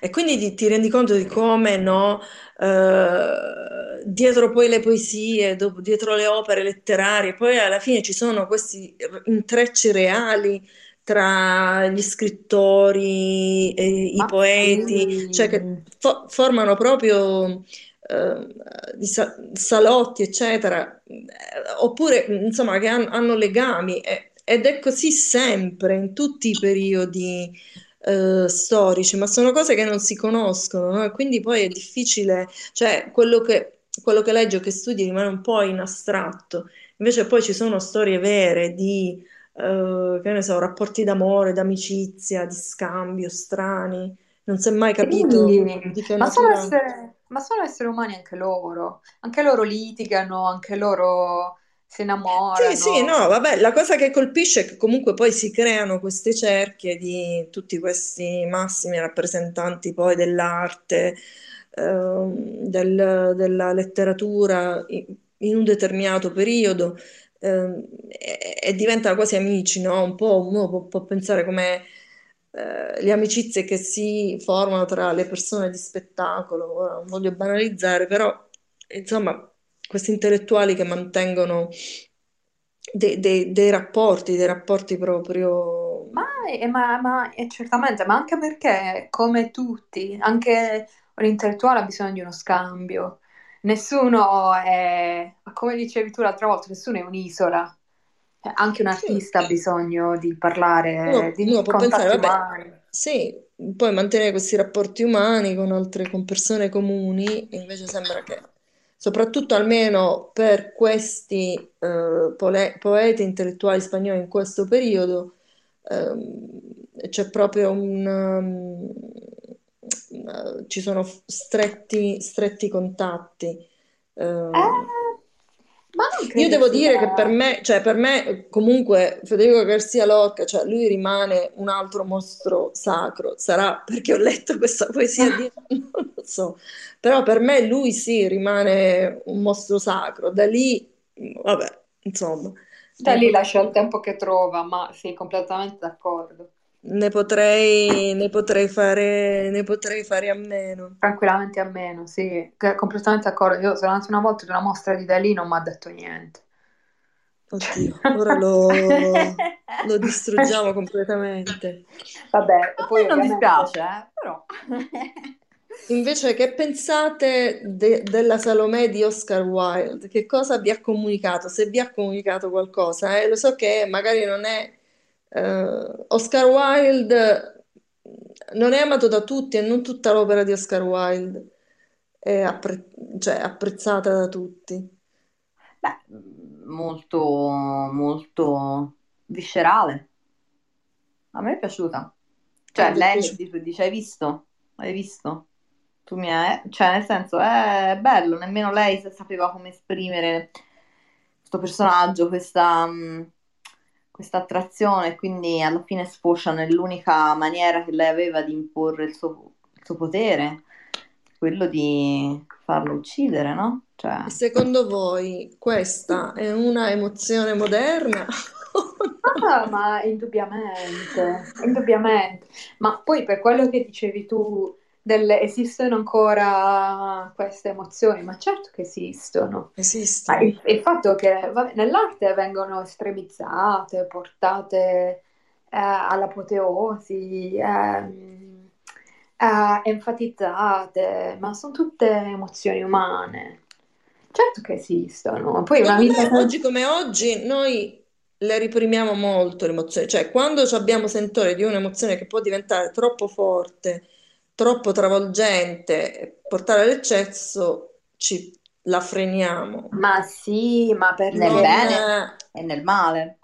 e quindi ti, ti, rendi conto di come, no? Eh, dietro poi le poesie, dopo, dietro le opere letterarie, poi alla fine ci sono questi intrecci reali tra gli scrittori e i poeti, cioè che fo- formano proprio eh, di sa- salotti, eccetera, eh, oppure insomma che han- hanno legami ed è così sempre in tutti i periodi eh, storici, ma sono cose che non si conoscono, no? Quindi poi è difficile, cioè quello che, quello che leggi o che studi rimane un po' in astratto, invece poi ci sono storie vere di, eh, che ne so, rapporti d'amore, d'amicizia, di scambio strani, non si è mai capito sì, di che ma sono essere ma sono esseri umani anche loro, anche loro litigano, anche loro si innamorano. Sì, sì, no, vabbè, la cosa che colpisce è che comunque poi si creano queste cerchie di tutti questi massimi rappresentanti poi dell'arte, eh, del, della letteratura in un determinato periodo eh, e, e, diventano quasi amici, no? Un po' uno può, può pensare come eh, le amicizie che si formano tra le persone di spettacolo, ora non voglio banalizzare, però insomma questi intellettuali che mantengono dei, dei, dei rapporti, dei rapporti proprio... Ma, ma, ma certamente, ma anche perché come tutti, anche un intellettuale ha bisogno di uno scambio. Nessuno è, come dicevi tu l'altra volta, nessuno è un'isola. Eh, anche un artista ha bisogno di parlare Uno, di uno può pensare, vabbè, sì, poi mantenere questi rapporti umani con altre, con persone comuni, invece sembra che, soprattutto almeno per questi eh, pole- poeti intellettuali spagnoli in questo periodo, ehm, c'è proprio un... um, ci sono stretti, stretti contatti. Uh, Eh, io devo dire che per me, cioè per me comunque Federico Garcia Lorca, cioè lui rimane un altro mostro sacro, sarà perché ho letto questa poesia di... (laughs) non lo so, però per me lui sì, rimane un mostro sacro, da lì, vabbè, insomma, Da lì pot- lascia il tempo che trova, ma sì, completamente d'accordo. Ne potrei, ne potrei fare, ne potrei fare a meno. Tranquillamente a meno, sì, completamente d'accordo. Io sono andata una volta ad una mostra di Dalì, non mi ha detto niente. Oddio, ora lo, lo (laughs) distruggiamo completamente. Vabbè, A poi me non ovviamente... dispiace, eh, però. (laughs) Invece, che pensate de- della Salomè di Oscar Wilde? Che cosa vi ha comunicato? Se vi ha comunicato qualcosa, eh? Lo so che magari non è... eh, Oscar Wilde non è amato da tutti e non tutta l'opera di Oscar Wilde è appre- cioè, apprezzata da tutti. Beh, molto, molto viscerale. A me è piaciuta. Cioè, vi è lei piaciuto? dice, dice, hai visto? Hai visto? Tu mi hai... Cioè, nel senso, è bello, nemmeno lei sa- sapeva come esprimere questo personaggio, questa, mh, questa attrazione, quindi alla fine sfocia nell'unica maniera che lei aveva di imporre il suo, il suo potere, quello di farlo uccidere, no? Cioè... Secondo voi questa è una emozione moderna? Ah, ma indubbiamente, indubbiamente. Ma poi per quello che dicevi tu, delle- esistono ancora queste emozioni? Ma certo che esistono. Esistono. il, il fatto che vabbè, nell'arte vengono estremizzate, portate eh, all'apoteosi, ehm, eh, enfatizzate, ma sono tutte emozioni umane. Certo che esistono. Poi una vita oggi come oggi, noi le reprimiamo molto le emozioni, cioè quando abbiamo sentore di un'emozione che può diventare troppo forte, troppo travolgente, portare all'eccesso, ci, la freniamo. Ma sì, ma Nel perché? Non... bene e nel male,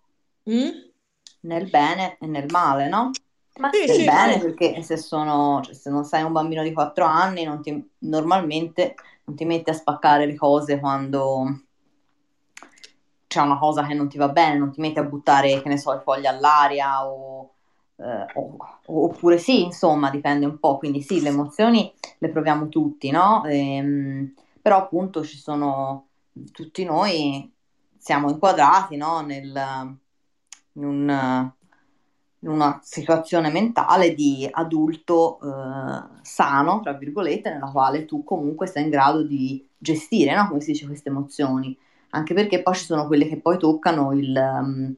Mm? nel bene e nel male, no? Ma Sì, Nel sì, bene sì. perché se sono, cioè, se non sei un bambino di 4 anni, non ti- normalmente non ti metti a spaccare le cose quando c'è una cosa che non ti va bene, non ti metti a buttare, che ne so, i fogli all'aria o, eh, oppure sì, insomma, dipende un po', quindi sì, le emozioni le proviamo tutti, no? Ehm, però appunto ci sono, tutti noi siamo inquadrati, no? Nel, in un- in una situazione mentale di adulto eh, sano, tra virgolette, nella quale tu comunque sei in grado di gestire, no? Come si dice, queste emozioni anche perché poi ci sono quelle che poi toccano il, um,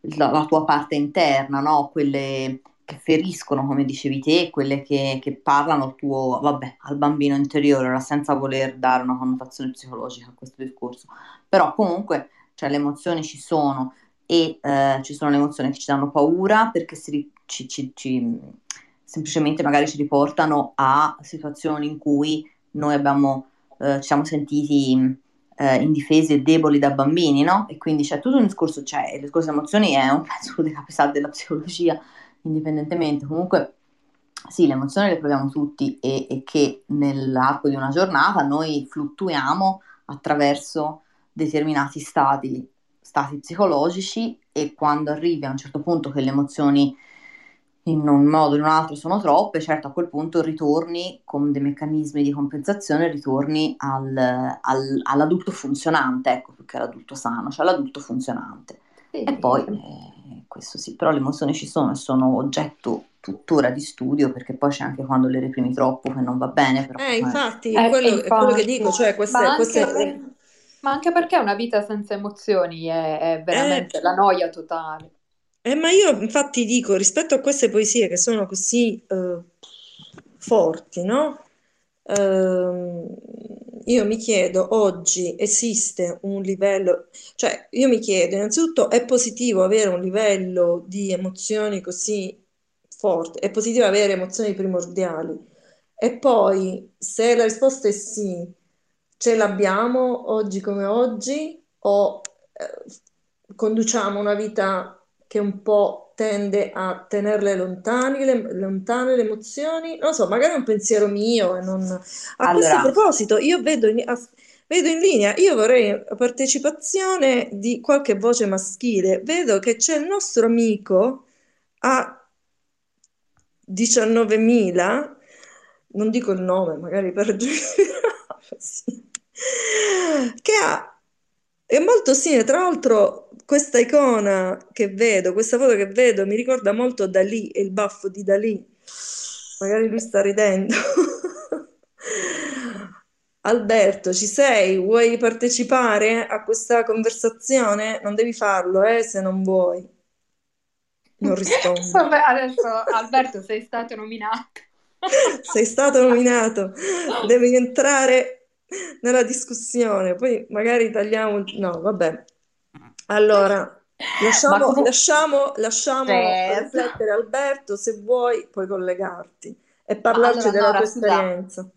la, la tua parte interna, no? Quelle che feriscono, come dicevi te, quelle che, che parlano al tuo, vabbè, al bambino interiore, ora senza voler dare una connotazione psicologica a questo discorso. Però comunque, cioè, le emozioni ci sono e eh, ci sono le emozioni che ci danno paura perché si ci, ci- ci- semplicemente magari ci riportano a situazioni in cui noi abbiamo, eh, ci siamo sentiti eh, indifesi e deboli da bambini, no? E quindi c'è tutto un discorso, cioè il discorso emozioni è un (laughs) pezzo della della psicologia, indipendentemente. Comunque, sì, le emozioni le proviamo tutti e, e che nell'arco di una giornata noi fluttuiamo attraverso determinati stati, stati psicologici e quando arrivi a un certo punto che le emozioni in un modo o in un altro sono troppe, certo a quel punto ritorni con dei meccanismi di compensazione, ritorni al, al- all'adulto funzionante, ecco, più che all'adulto sano, cioè all'adulto funzionante. Sì, E poi, eh, questo sì, però le emozioni ci sono e sono oggetto tuttora di studio perché poi c'è anche quando le reprimi troppo che non va bene, però Eh, eh, infatti, Eh, quello, è quello che dico, infatti, cioè ma queste, anche, queste... ma anche perché una vita senza emozioni è, è Eh, veramente la noia totale. Eh, ma io infatti dico, rispetto a queste poesie che sono così eh, forti, no? Ehm, io mi chiedo, oggi esiste un livello, cioè io mi chiedo, innanzitutto è positivo avere un livello di emozioni così forte, è positivo avere emozioni primordiali e poi se la risposta è sì, ce l'abbiamo oggi come oggi o eh, conduciamo una vita che un po' tende a tenerle lontane le, lontane le emozioni? Non so, magari è un pensiero mio e non... A questo Allora, proposito, io vedo in, a- vedo in linea, io vorrei partecipazione di qualche voce maschile. Vedo che c'è il nostro amico a 19.000, non dico il nome, magari per (laughs) sì, che ha, è molto simile, tra l'altro questa icona che vedo, questa foto che vedo mi ricorda molto Dalì e il baffo di Dalì. Magari lui sta ridendo. (laughs) Alberto, ci sei? Vuoi partecipare a questa conversazione? Non devi farlo, eh, se non vuoi. Non (laughs) rispondi. Vabbè, adesso Alberto sei stato nominato. (laughs) Sei stato nominato, devi entrare nella discussione, poi magari tagliamo... No, vabbè. Allora, lasciamo, comunque- lasciamo, lasciamo Certo. riflettere Alberto, se vuoi puoi collegarti e parlarci allora, della Nora, tua esperienza.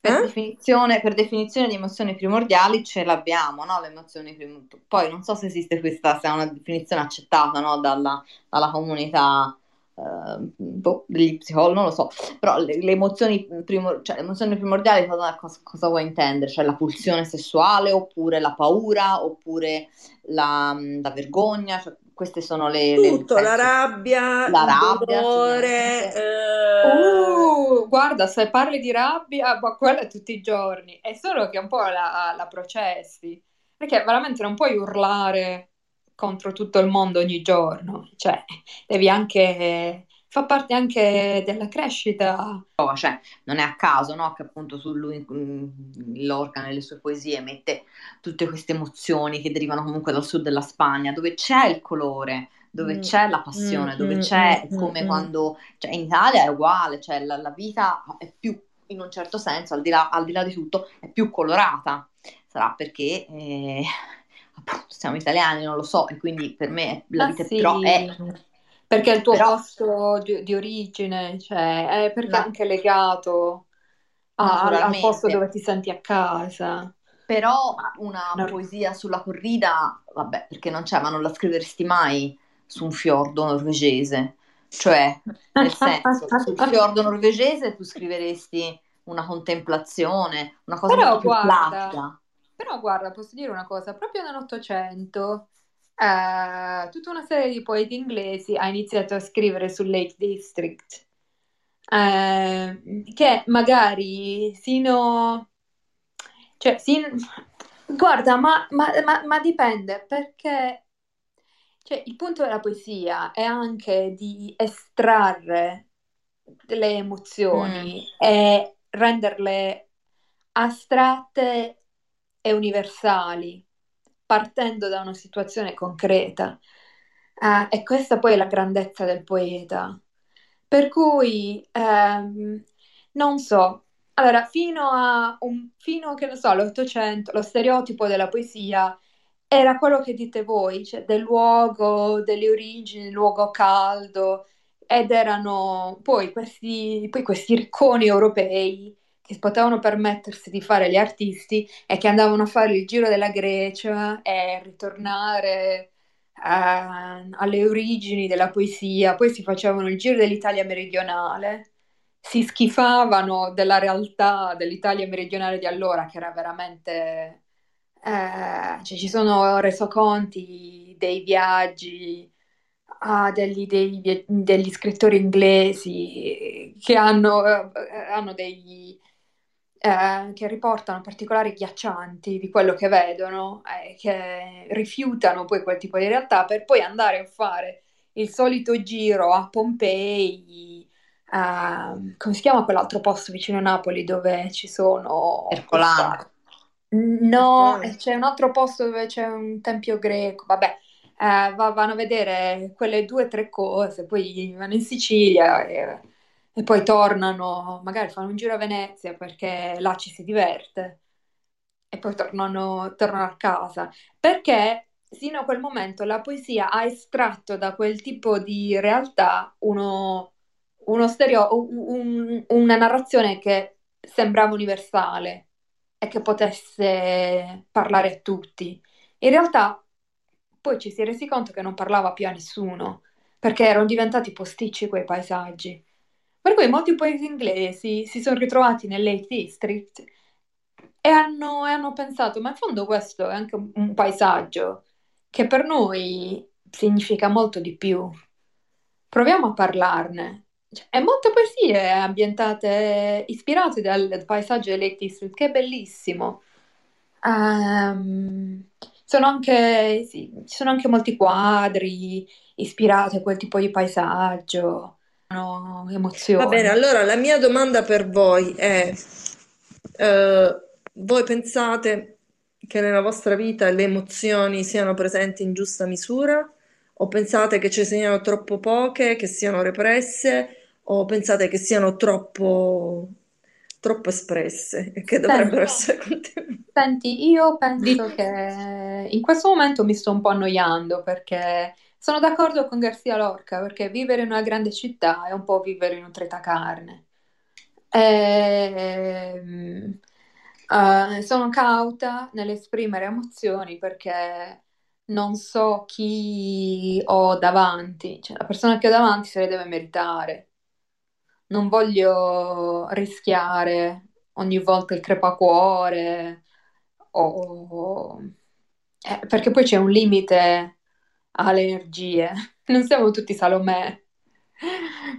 Per Eh? definizione, per definizione di emozioni primordiali ce l'abbiamo, no? Le emozioni prim- Poi non so se esiste questa, se è una definizione accettata, no? Dalla, dalla comunità eh, boh, degli psicologi, non lo so, però le, le emozioni, primo- cioè, le emozioni primordiali cosa, cosa, cosa vuoi intendere? Cioè la pulsione sessuale oppure la paura oppure la, la vergogna? Cioè, queste sono le... le- Tutto, la rabbia, La rabbia, dolore, eh, Uh, guarda, se parli di rabbia, ma quella è tutti i giorni. È solo che un po' la, la processi, perché veramente non puoi urlare contro tutto il mondo ogni giorno. Cioè, devi anche... Fa parte anche della crescita. cioè, non è a caso, no, che appunto su lui, mm, Lorca nelle sue poesie mette tutte queste emozioni che derivano comunque dal sud della Spagna, dove c'è il colore, dove Mm, c'è la passione, mm, dove mm, c'è mm, come mm, quando, cioè in Italia è uguale, cioè la, la vita è più, in un certo senso, al di là, al di là di tutto, è più colorata. Sarà perché eh, siamo italiani, non lo so, e quindi per me la Ma vita sì, però è perché è il tuo Però- posto di, di origine, cioè, è perché è anche legato a- al, posto dove ti senti a casa. Però una No. poesia sulla corrida, vabbè, perché non c'è, ma non la scriveresti mai su un fiordo norvegese. Cioè, nel senso, sul (laughs) fiordo norvegese tu scriveresti una contemplazione, una cosa Però molto più guarda, plastica. Però guarda, posso dire una cosa, proprio nell'Ottocento eh, tutta una serie di poeti inglesi ha iniziato a scrivere sul Lake District, eh, che magari sino... Cioè, sin- guarda, ma, ma- ma- ma dipende, perché cioè, il punto della poesia è anche di estrarre delle emozioni e renderle astratte e universali, partendo da una situazione concreta. Eh, e questa poi è la grandezza del poeta. Per cui, ehm, non so, allora, fino a, un, fino, che ne so, all'Ottocento, lo stereotipo della poesia era quello che dite voi, cioè del luogo, delle origini, il luogo caldo, ed erano poi questi, poi questi ricconi europei che potevano permettersi di fare gli artisti e che andavano a fare il giro della Grecia e ritornare eh, alle origini della poesia, poi si facevano il giro dell'Italia meridionale, si schifavano della realtà dell'Italia meridionale di allora, che era veramente... eh, cioè ci sono resoconti dei viaggi ah, degli, dei degli scrittori inglesi che hanno, eh, hanno degli, eh, che riportano particolari ghiaccianti di quello che vedono e che rifiutano poi quel tipo di realtà per poi andare a fare il solito giro a Pompei, a- come si chiama quell'altro posto vicino a Napoli dove ci sono... Ercolano. No, Ok. e c'è un altro posto dove c'è un tempio greco, vabbè, eh, va- vanno a vedere quelle due o tre cose, poi vanno in Sicilia e, e poi tornano, magari fanno un giro a Venezia perché là ci si diverte e poi tornano, tornano a casa, perché sino a quel momento la poesia ha estratto da quel tipo di realtà uno, uno stereo, un- una narrazione che sembrava universale e che potesse parlare a tutti. In realtà poi ci si è resi conto che non parlava più a nessuno, perché erano diventati posticci quei paesaggi. Per cui molti paesi inglesi si sono ritrovati nel District e hanno, e hanno pensato, ma in fondo questo è anche un, paesaggio che per noi significa molto di più. Proviamo a parlarne. Cioè, e molte poesie ambientate, ispirate dal paesaggio del Lake District, che è bellissimo. Um, sono anche, sì, ci sono anche molti quadri ispirati a quel tipo di paesaggio, emozioni. Va bene, allora la mia domanda per voi è, eh, voi pensate che nella vostra vita le emozioni siano presenti in giusta misura? O pensate che ce siano troppo poche, che siano represse? O pensate che siano troppo, troppo espresse e che dovrebbero Senti, essere contenute? senti, io penso che in questo momento mi sto un po' annoiando perché sono d'accordo con Garcia Lorca, perché vivere in una grande città è un po' vivere in un tritacarne. Ehm, eh, sono cauta nell'esprimere emozioni perché non so chi ho davanti, cioè la persona che ho davanti se le deve meritare. Non voglio rischiare ogni volta il crepacuore o... eh, perché poi c'è un limite alle energie. Non siamo tutti Salomè.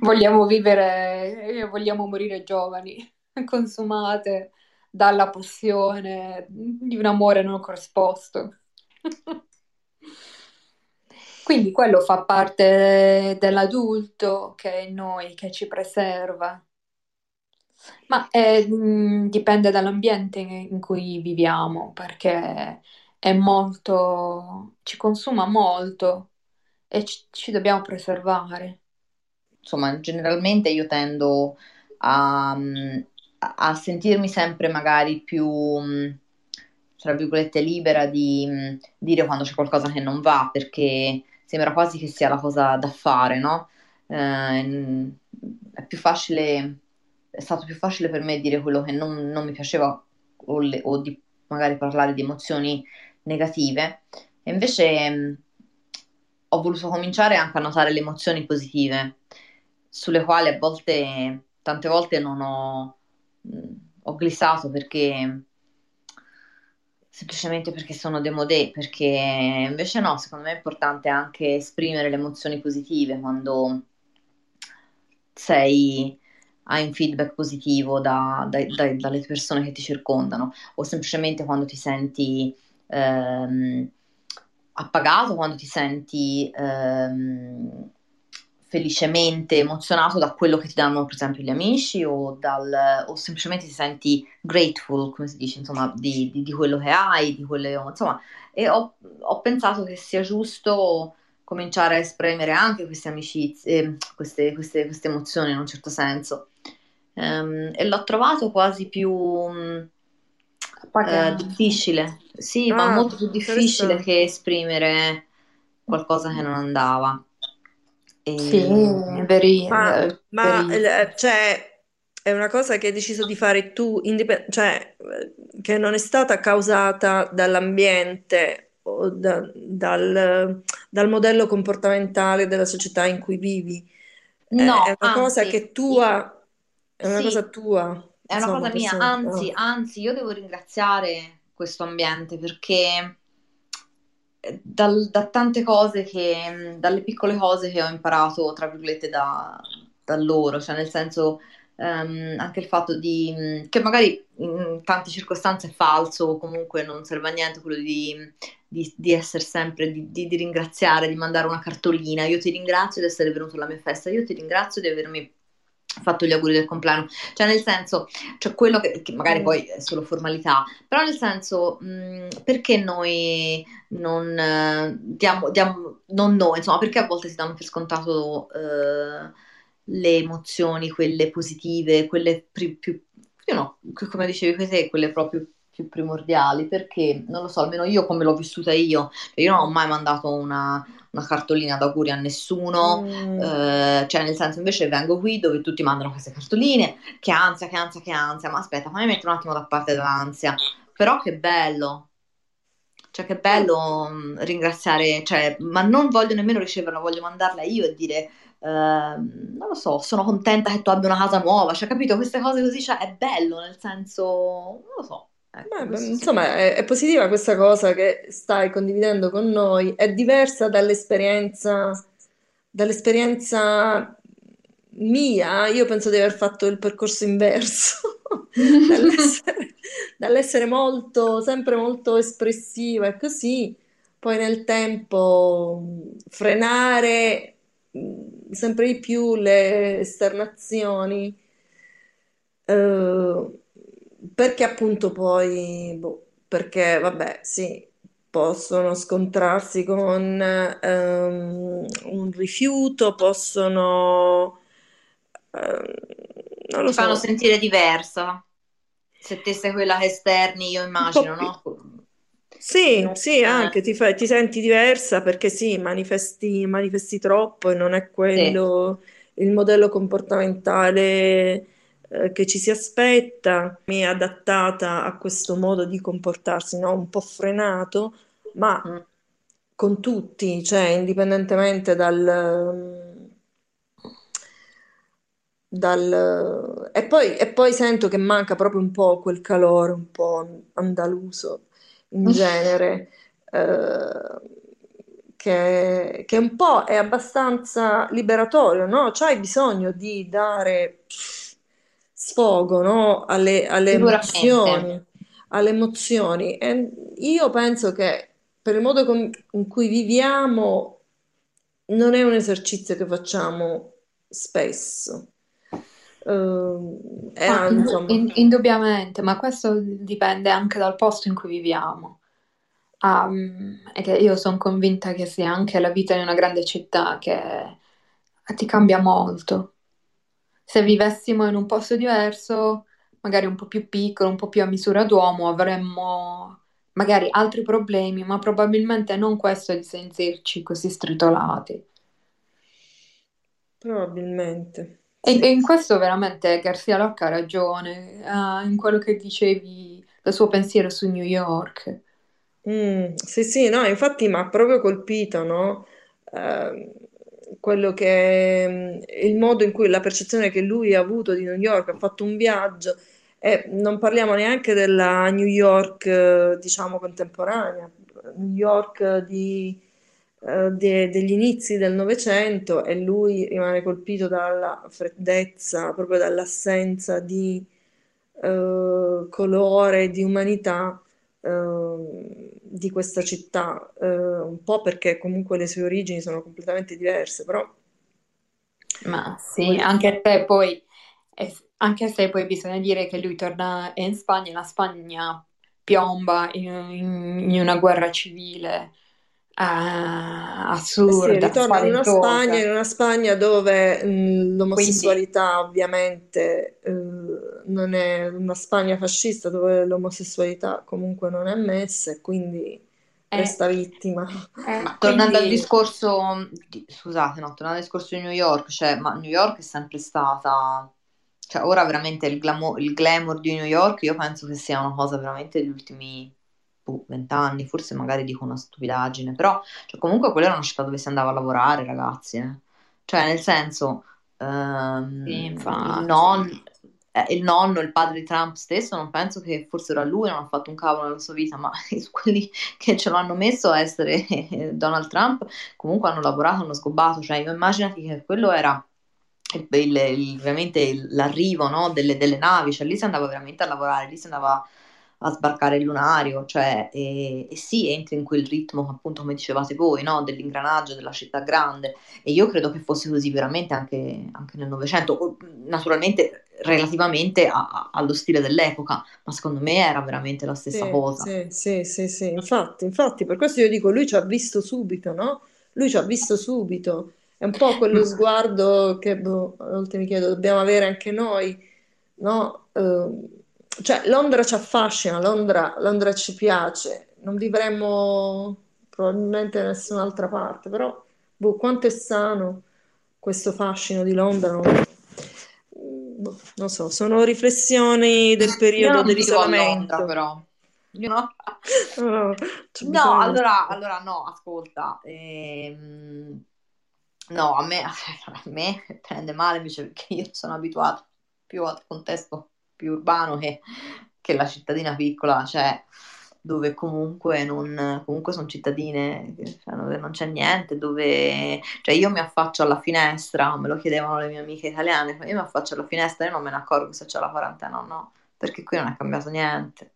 Vogliamo vivere, eh, vogliamo morire giovani, consumate dalla passione di un amore non corrisposto. Quindi quello fa parte dell'adulto che è noi, che ci preserva. Ma eh, mh, dipende dall'ambiente in cui viviamo, perché è molto, ci consuma molto e ci, ci dobbiamo preservare. Insomma, generalmente io tendo a, mm, a- sentirmi sempre magari più, mm, tra virgolette, libera di mm, dire quando c'è qualcosa che non va, perché sembra quasi che sia la cosa da fare, no? Eh, è più facile, è stato più facile per me dire quello che non, non mi piaceva o, le- o di magari parlare di emozioni negative. E invece mh, ho voluto cominciare anche a notare le emozioni positive, sulle quali a volte, tante volte non ho, mh, ho glissato perché semplicemente perché sono demodé, perché invece no, secondo me è importante anche esprimere le emozioni positive quando sei, hai un feedback positivo da- dai- dai- dalle persone che ti circondano, o semplicemente quando ti senti ehm, appagato, quando ti senti ehm, felicemente emozionato da quello che ti danno, per esempio, gli amici, o, dal- o semplicemente ti senti grateful, come si dice, insomma, di, di- di quello che hai, di quelle, insomma, e ho, ho pensato che sia giusto cominciare a esprimere anche queste amicizie, eh, queste, queste- queste emozioni in un certo senso. Ehm, e l'ho trovato quasi più mh, eh, difficile, sì, ma Ah, molto più difficile che esprimere qualcosa che non andava. Sì, E... veri, Ma, eh, ma verissimo. eh, cioè, è una cosa che hai deciso di fare tu, indip- cioè, eh, che non è stata causata dall'ambiente o da- dal, dal modello comportamentale della società in cui vivi. È, è No, una cosa anzi, che io- tua, è una sì, cosa tua, è una insomma, cosa mia, personale. anzi, Ah. anzi, io devo ringraziare questo ambiente perché eh, dal- da tante cose che, dalle piccole cose che ho imparato, tra virgolette, da, da loro, cioè nel senso ehm, anche il fatto di, mh, che magari in tante circostanze è falso o comunque non serve a niente, quello di, di, di essere sempre, di- di ringraziare, di mandare una cartolina, io ti ringrazio di essere venuto alla mia festa, io ti ringrazio di avermi fatto gli auguri del compleanno, cioè nel senso, cioè quello che, che magari Mm. poi è solo formalità, però nel senso, mh, perché noi non eh, diamo, diamo- non noi, insomma, perché a volte si danno per scontato eh, le emozioni, quelle positive, quelle pri- più, più no, come dicevi te, quelle proprio più primordiali, perché non lo so, almeno io come l'ho vissuta io, cioè io non ho mai mandato una, una cartolina d'auguri a nessuno, Mm. eh, cioè nel senso invece vengo qui dove tutti mandano queste cartoline, che ansia, che ansia, che ansia, ma aspetta, fammi mettere un attimo da parte dell'ansia, però che bello. Cioè, che bello mm, ringraziare, cioè, ma non voglio nemmeno riceverla, voglio mandarla io e dire, eh, non lo so, sono contenta che tu abbia una casa nuova, cioè, capito? Queste cose così, cioè, è bello, nel senso, non lo so. Ecco, Beh, questo sì. insomma, è, è positiva questa cosa che stai condividendo con noi, è diversa dall'esperienza dall'esperienza mia, io penso di aver fatto il percorso inverso, (laughs) dall'essere, dall'essere molto, sempre molto espressiva e così, poi nel tempo frenare sempre di più le esternazioni, eh, perché appunto poi, boh, perché vabbè, sì, possono scontrarsi con ehm, un rifiuto, possono, ehm, non lo Ti fanno so, sentire diversa. Se te sei quella che esterni, io immagino, no? Sì, Non- sì, anche ti fai- ti senti diversa perché sì, manifesti, manifesti troppo e non è sì. quello il modello comportamentale eh, che ci si aspetta. Mi è adattata a questo modo di comportarsi, no? Un po' frenato, ma Mm. con tutti, cioè indipendentemente dal, dal... E poi, e poi sento che manca proprio un po' quel calore un po' andaluso in (laughs) genere, eh, che, che un po' è abbastanza liberatorio, no? C'hai bisogno di dare sfogo, no? Alle, alle emozioni, alle emozioni. E io penso che per il modo con- in cui viviamo non è un esercizio che facciamo spesso. E Ma in- insomma, in- indubbiamente, ma questo dipende anche dal posto in cui viviamo. Che io sono convinta che sia anche la vita in una grande città che ti cambia molto. Se vivessimo in un posto diverso, magari un po' più piccolo, un po' più a misura d'uomo, avremmo magari altri problemi, ma probabilmente non questo di sentirci così stritolati. probabilmente E, e in questo veramente Garcia Lorca ha ragione, ah, in quello che dicevi, del suo pensiero su New York. Mm, sì, sì, no, infatti mi ha proprio colpito, no? Ehm, quello che, mm, il modo in cui la percezione che lui ha avuto di New York, ha fatto un viaggio e non parliamo neanche della New York, eh, diciamo, contemporanea, New York di, eh, de- degli inizi del Novecento e lui rimane colpito dalla freddezza, proprio dall'assenza di eh, colore, di umanità eh, di questa città, eh, un po' perché comunque le sue origini sono completamente diverse, però Ma sì, anche se poi, eh, anche se poi bisogna dire che lui torna in Spagna, la Spagna piomba in- in una guerra civile eh, eh sì, assurda, ritorna in una Spagna, in una Spagna dove mh, Quindi l'omosessualità ovviamente eh, non è una Spagna fascista dove l'omosessualità comunque non è ammessa e quindi Eh, resta vittima. eh, Ma tornando al quindi discorso, di- scusate, no, tornando al discorso di New York, cioè, ma New York è sempre stata, cioè, ora veramente il glamo- il glamour di New York, io penso che sia una cosa veramente degli ultimi boh, vent'anni, forse magari dico una stupidaggine, però, cioè, comunque quella era una città dove si andava a lavorare, ragazzi, eh. Cioè, nel senso, sì, ehm, il non- eh, il nonno, il padre di Trump stesso, non penso che fossero a lui, non ha fatto un cavolo nella sua vita, ma (laughs) quelli che ce l'hanno messo a essere (laughs) Donald Trump comunque hanno lavorato, hanno scobato, cioè io immaginati che quello era il- il- il- veramente il- l'arrivo, no, delle, delle navi, cioè lì si andava veramente a lavorare, lì si andava a sbarcare il lunario, cioè, e, e sì, entri in quel ritmo, appunto, come dicevate voi, no, dell'ingranaggio della città grande, e io credo che fosse così veramente anche, anche nel Novecento, naturalmente relativamente a- allo stile dell'epoca, ma secondo me era veramente la stessa Sì, cosa. sì, sì, sì, sì, infatti, infatti, per questo io dico, lui ci ha visto subito, no? Lui ci ha visto subito. È un po' quello Mm, sguardo che boh, a volte mi chiedo, dobbiamo avere anche noi, no? Eh, cioè, Londra ci affascina, Londra, Londra ci piace, non vivremmo probabilmente da nessun'altra parte, però, boh, quanto è sano questo fascino di Londra, non, boh, non so, sono riflessioni del Io periodo a Londra, dell'isolamento. però. know? (laughs) No, No, di allora, allora no, ascolta, ehm, no, a me, (laughs) a me prende male invece perché io sono abituata più al contesto più urbano che, che la cittadina piccola, cioè dove comunque non, comunque sono cittadine, cioè, dove non c'è niente, dove, cioè io mi affaccio alla finestra, me lo chiedevano le mie amiche italiane, io mi affaccio alla finestra e non me ne accorgo se c'è la quarantena o no, perché qui non è cambiato niente.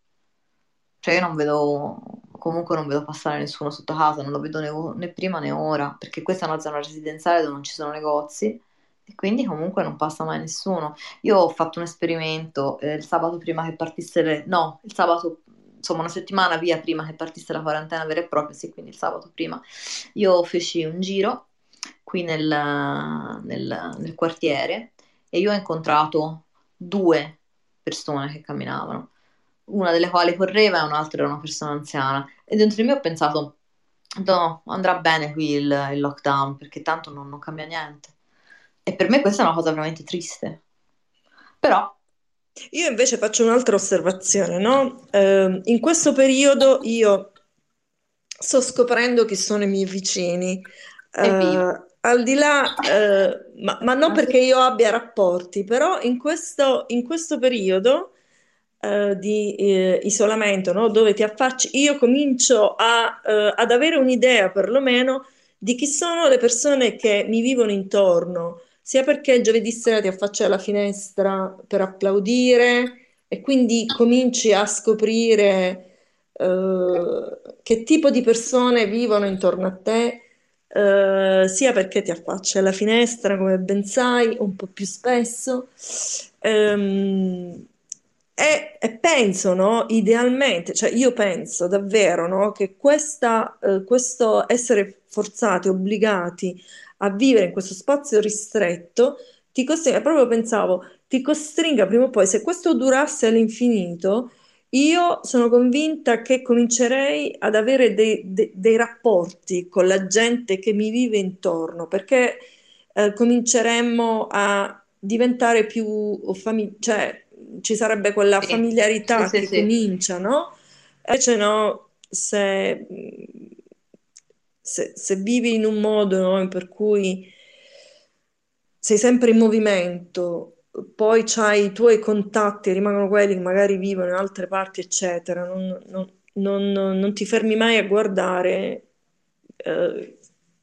Cioè io non vedo, comunque non vedo passare nessuno sotto casa, non lo vedo né, né prima né ora, perché questa è una zona residenziale dove non ci sono negozi e quindi comunque non passa mai nessuno. Io ho fatto un esperimento eh, il sabato prima che partisse le... no, il sabato insomma una settimana via prima che partisse la quarantena vera e propria, sì, quindi il sabato prima, io feci un giro qui nel, nel, nel quartiere e io ho incontrato due persone che camminavano, una delle quali correva e un'altra era una persona anziana. E dentro di me ho pensato, no, andrà bene qui il, il lockdown perché tanto non, non cambia niente. E per me questa è una cosa veramente triste. Però Io invece faccio un'altra osservazione, no? Eh, in questo periodo io sto scoprendo chi sono i miei vicini. Eh, al di là, eh, ma, ma non perché io abbia rapporti, però in questo, in questo periodo eh, di eh, isolamento, no? Dove ti affacci, io comincio a, eh, ad avere un'idea perlomeno di chi sono le persone che mi vivono intorno sia perché giovedì sera ti affacci alla finestra per applaudire e quindi cominci a scoprire eh, che tipo di persone vivono intorno a te, eh, sia perché ti affacci alla finestra, come ben sai, un po' più spesso. Ehm, e, e penso, no, idealmente, cioè io penso davvero, no, che questa, eh, questo essere forzati, obbligati a vivere in questo spazio ristretto, ti costringa, proprio pensavo, ti costringa prima o poi, se questo durasse all'infinito, io sono convinta che comincerei ad avere dei, dei- dei rapporti con la gente che mi vive intorno, perché eh, cominceremmo a diventare più famiglia, cioè ci sarebbe quella Sì, familiarità sì, che sì. comincia, no? Invece no, se, se- se vivi in un modo, no, per cui sei sempre in movimento, poi c'hai i tuoi contatti, rimangono quelli che magari vivono in altre parti, eccetera, non, non- non- non ti fermi mai a guardare eh,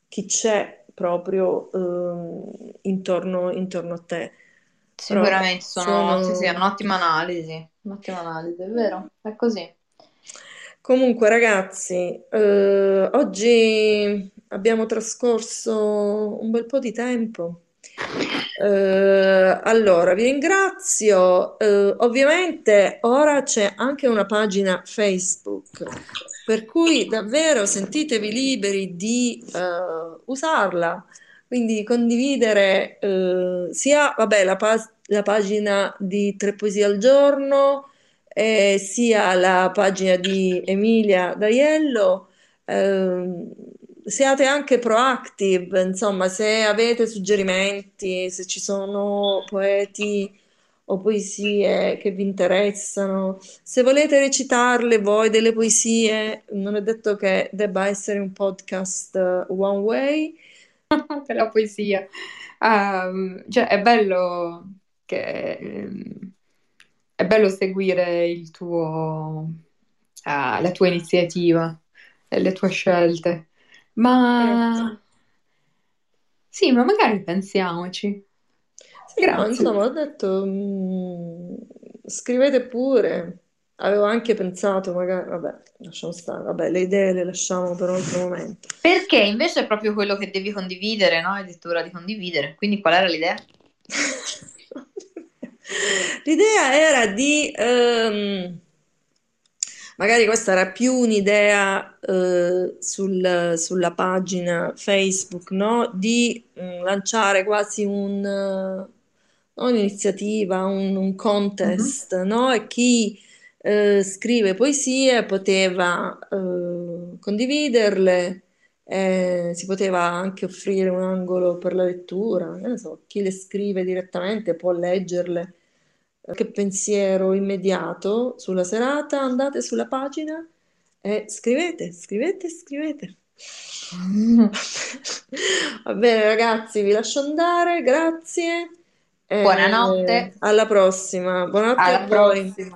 chi c'è proprio ehm, intorno, intorno a te. Però Sicuramente sono, sì, sì, è sono... un'ottima analisi, un'ottima analisi, è vero, è così. Comunque, ragazzi, eh, oggi abbiamo trascorso un bel po' di tempo. Eh, allora, vi ringrazio. Eh, ovviamente ora c'è anche una pagina Facebook, per cui davvero sentitevi liberi di eh, usarla, quindi condividere eh, sia, vabbè, la, pa- la pagina di Tre Poesie al Giorno eh, sia la pagina di Emilia D'Aiello. ehm, siate anche proactive, insomma, se avete suggerimenti, se ci sono poeti o poesie che vi interessano, se volete recitarle voi delle poesie, non è detto che debba essere un podcast eh, one way. (laughs) Per la poesia. Ehm, cioè, è bello che ehm, è bello seguire il tuo, ah, la tua iniziativa e le tue scelte. Grazie. Ma sì, ma magari pensiamoci. Sì, Grazie. insomma, ho detto, mm, scrivete pure. Avevo anche pensato, magari, vabbè, lasciamo stare, vabbè, le idee le lasciamo per un altro momento. Perché invece è proprio quello che devi condividere, no? Hai detto ora di condividere, quindi qual era l'idea? (laughs) L'idea era di, ehm, magari questa era più un'idea eh, sul- sulla pagina Facebook, no? Di mm, lanciare quasi un, non un'iniziativa, un, un contest, no? E chi eh, scrive poesie poteva eh, condividerle, eh, si poteva anche offrire un angolo per la lettura, che so, chi le scrive direttamente può leggerle qualche pensiero immediato sulla serata, andate sulla pagina e scrivete, scrivete, scrivete. (laughs) Va bene, ragazzi, vi lascio andare, grazie. Buonanotte. alla prossima. Buonanotte Alla a voi. prossima.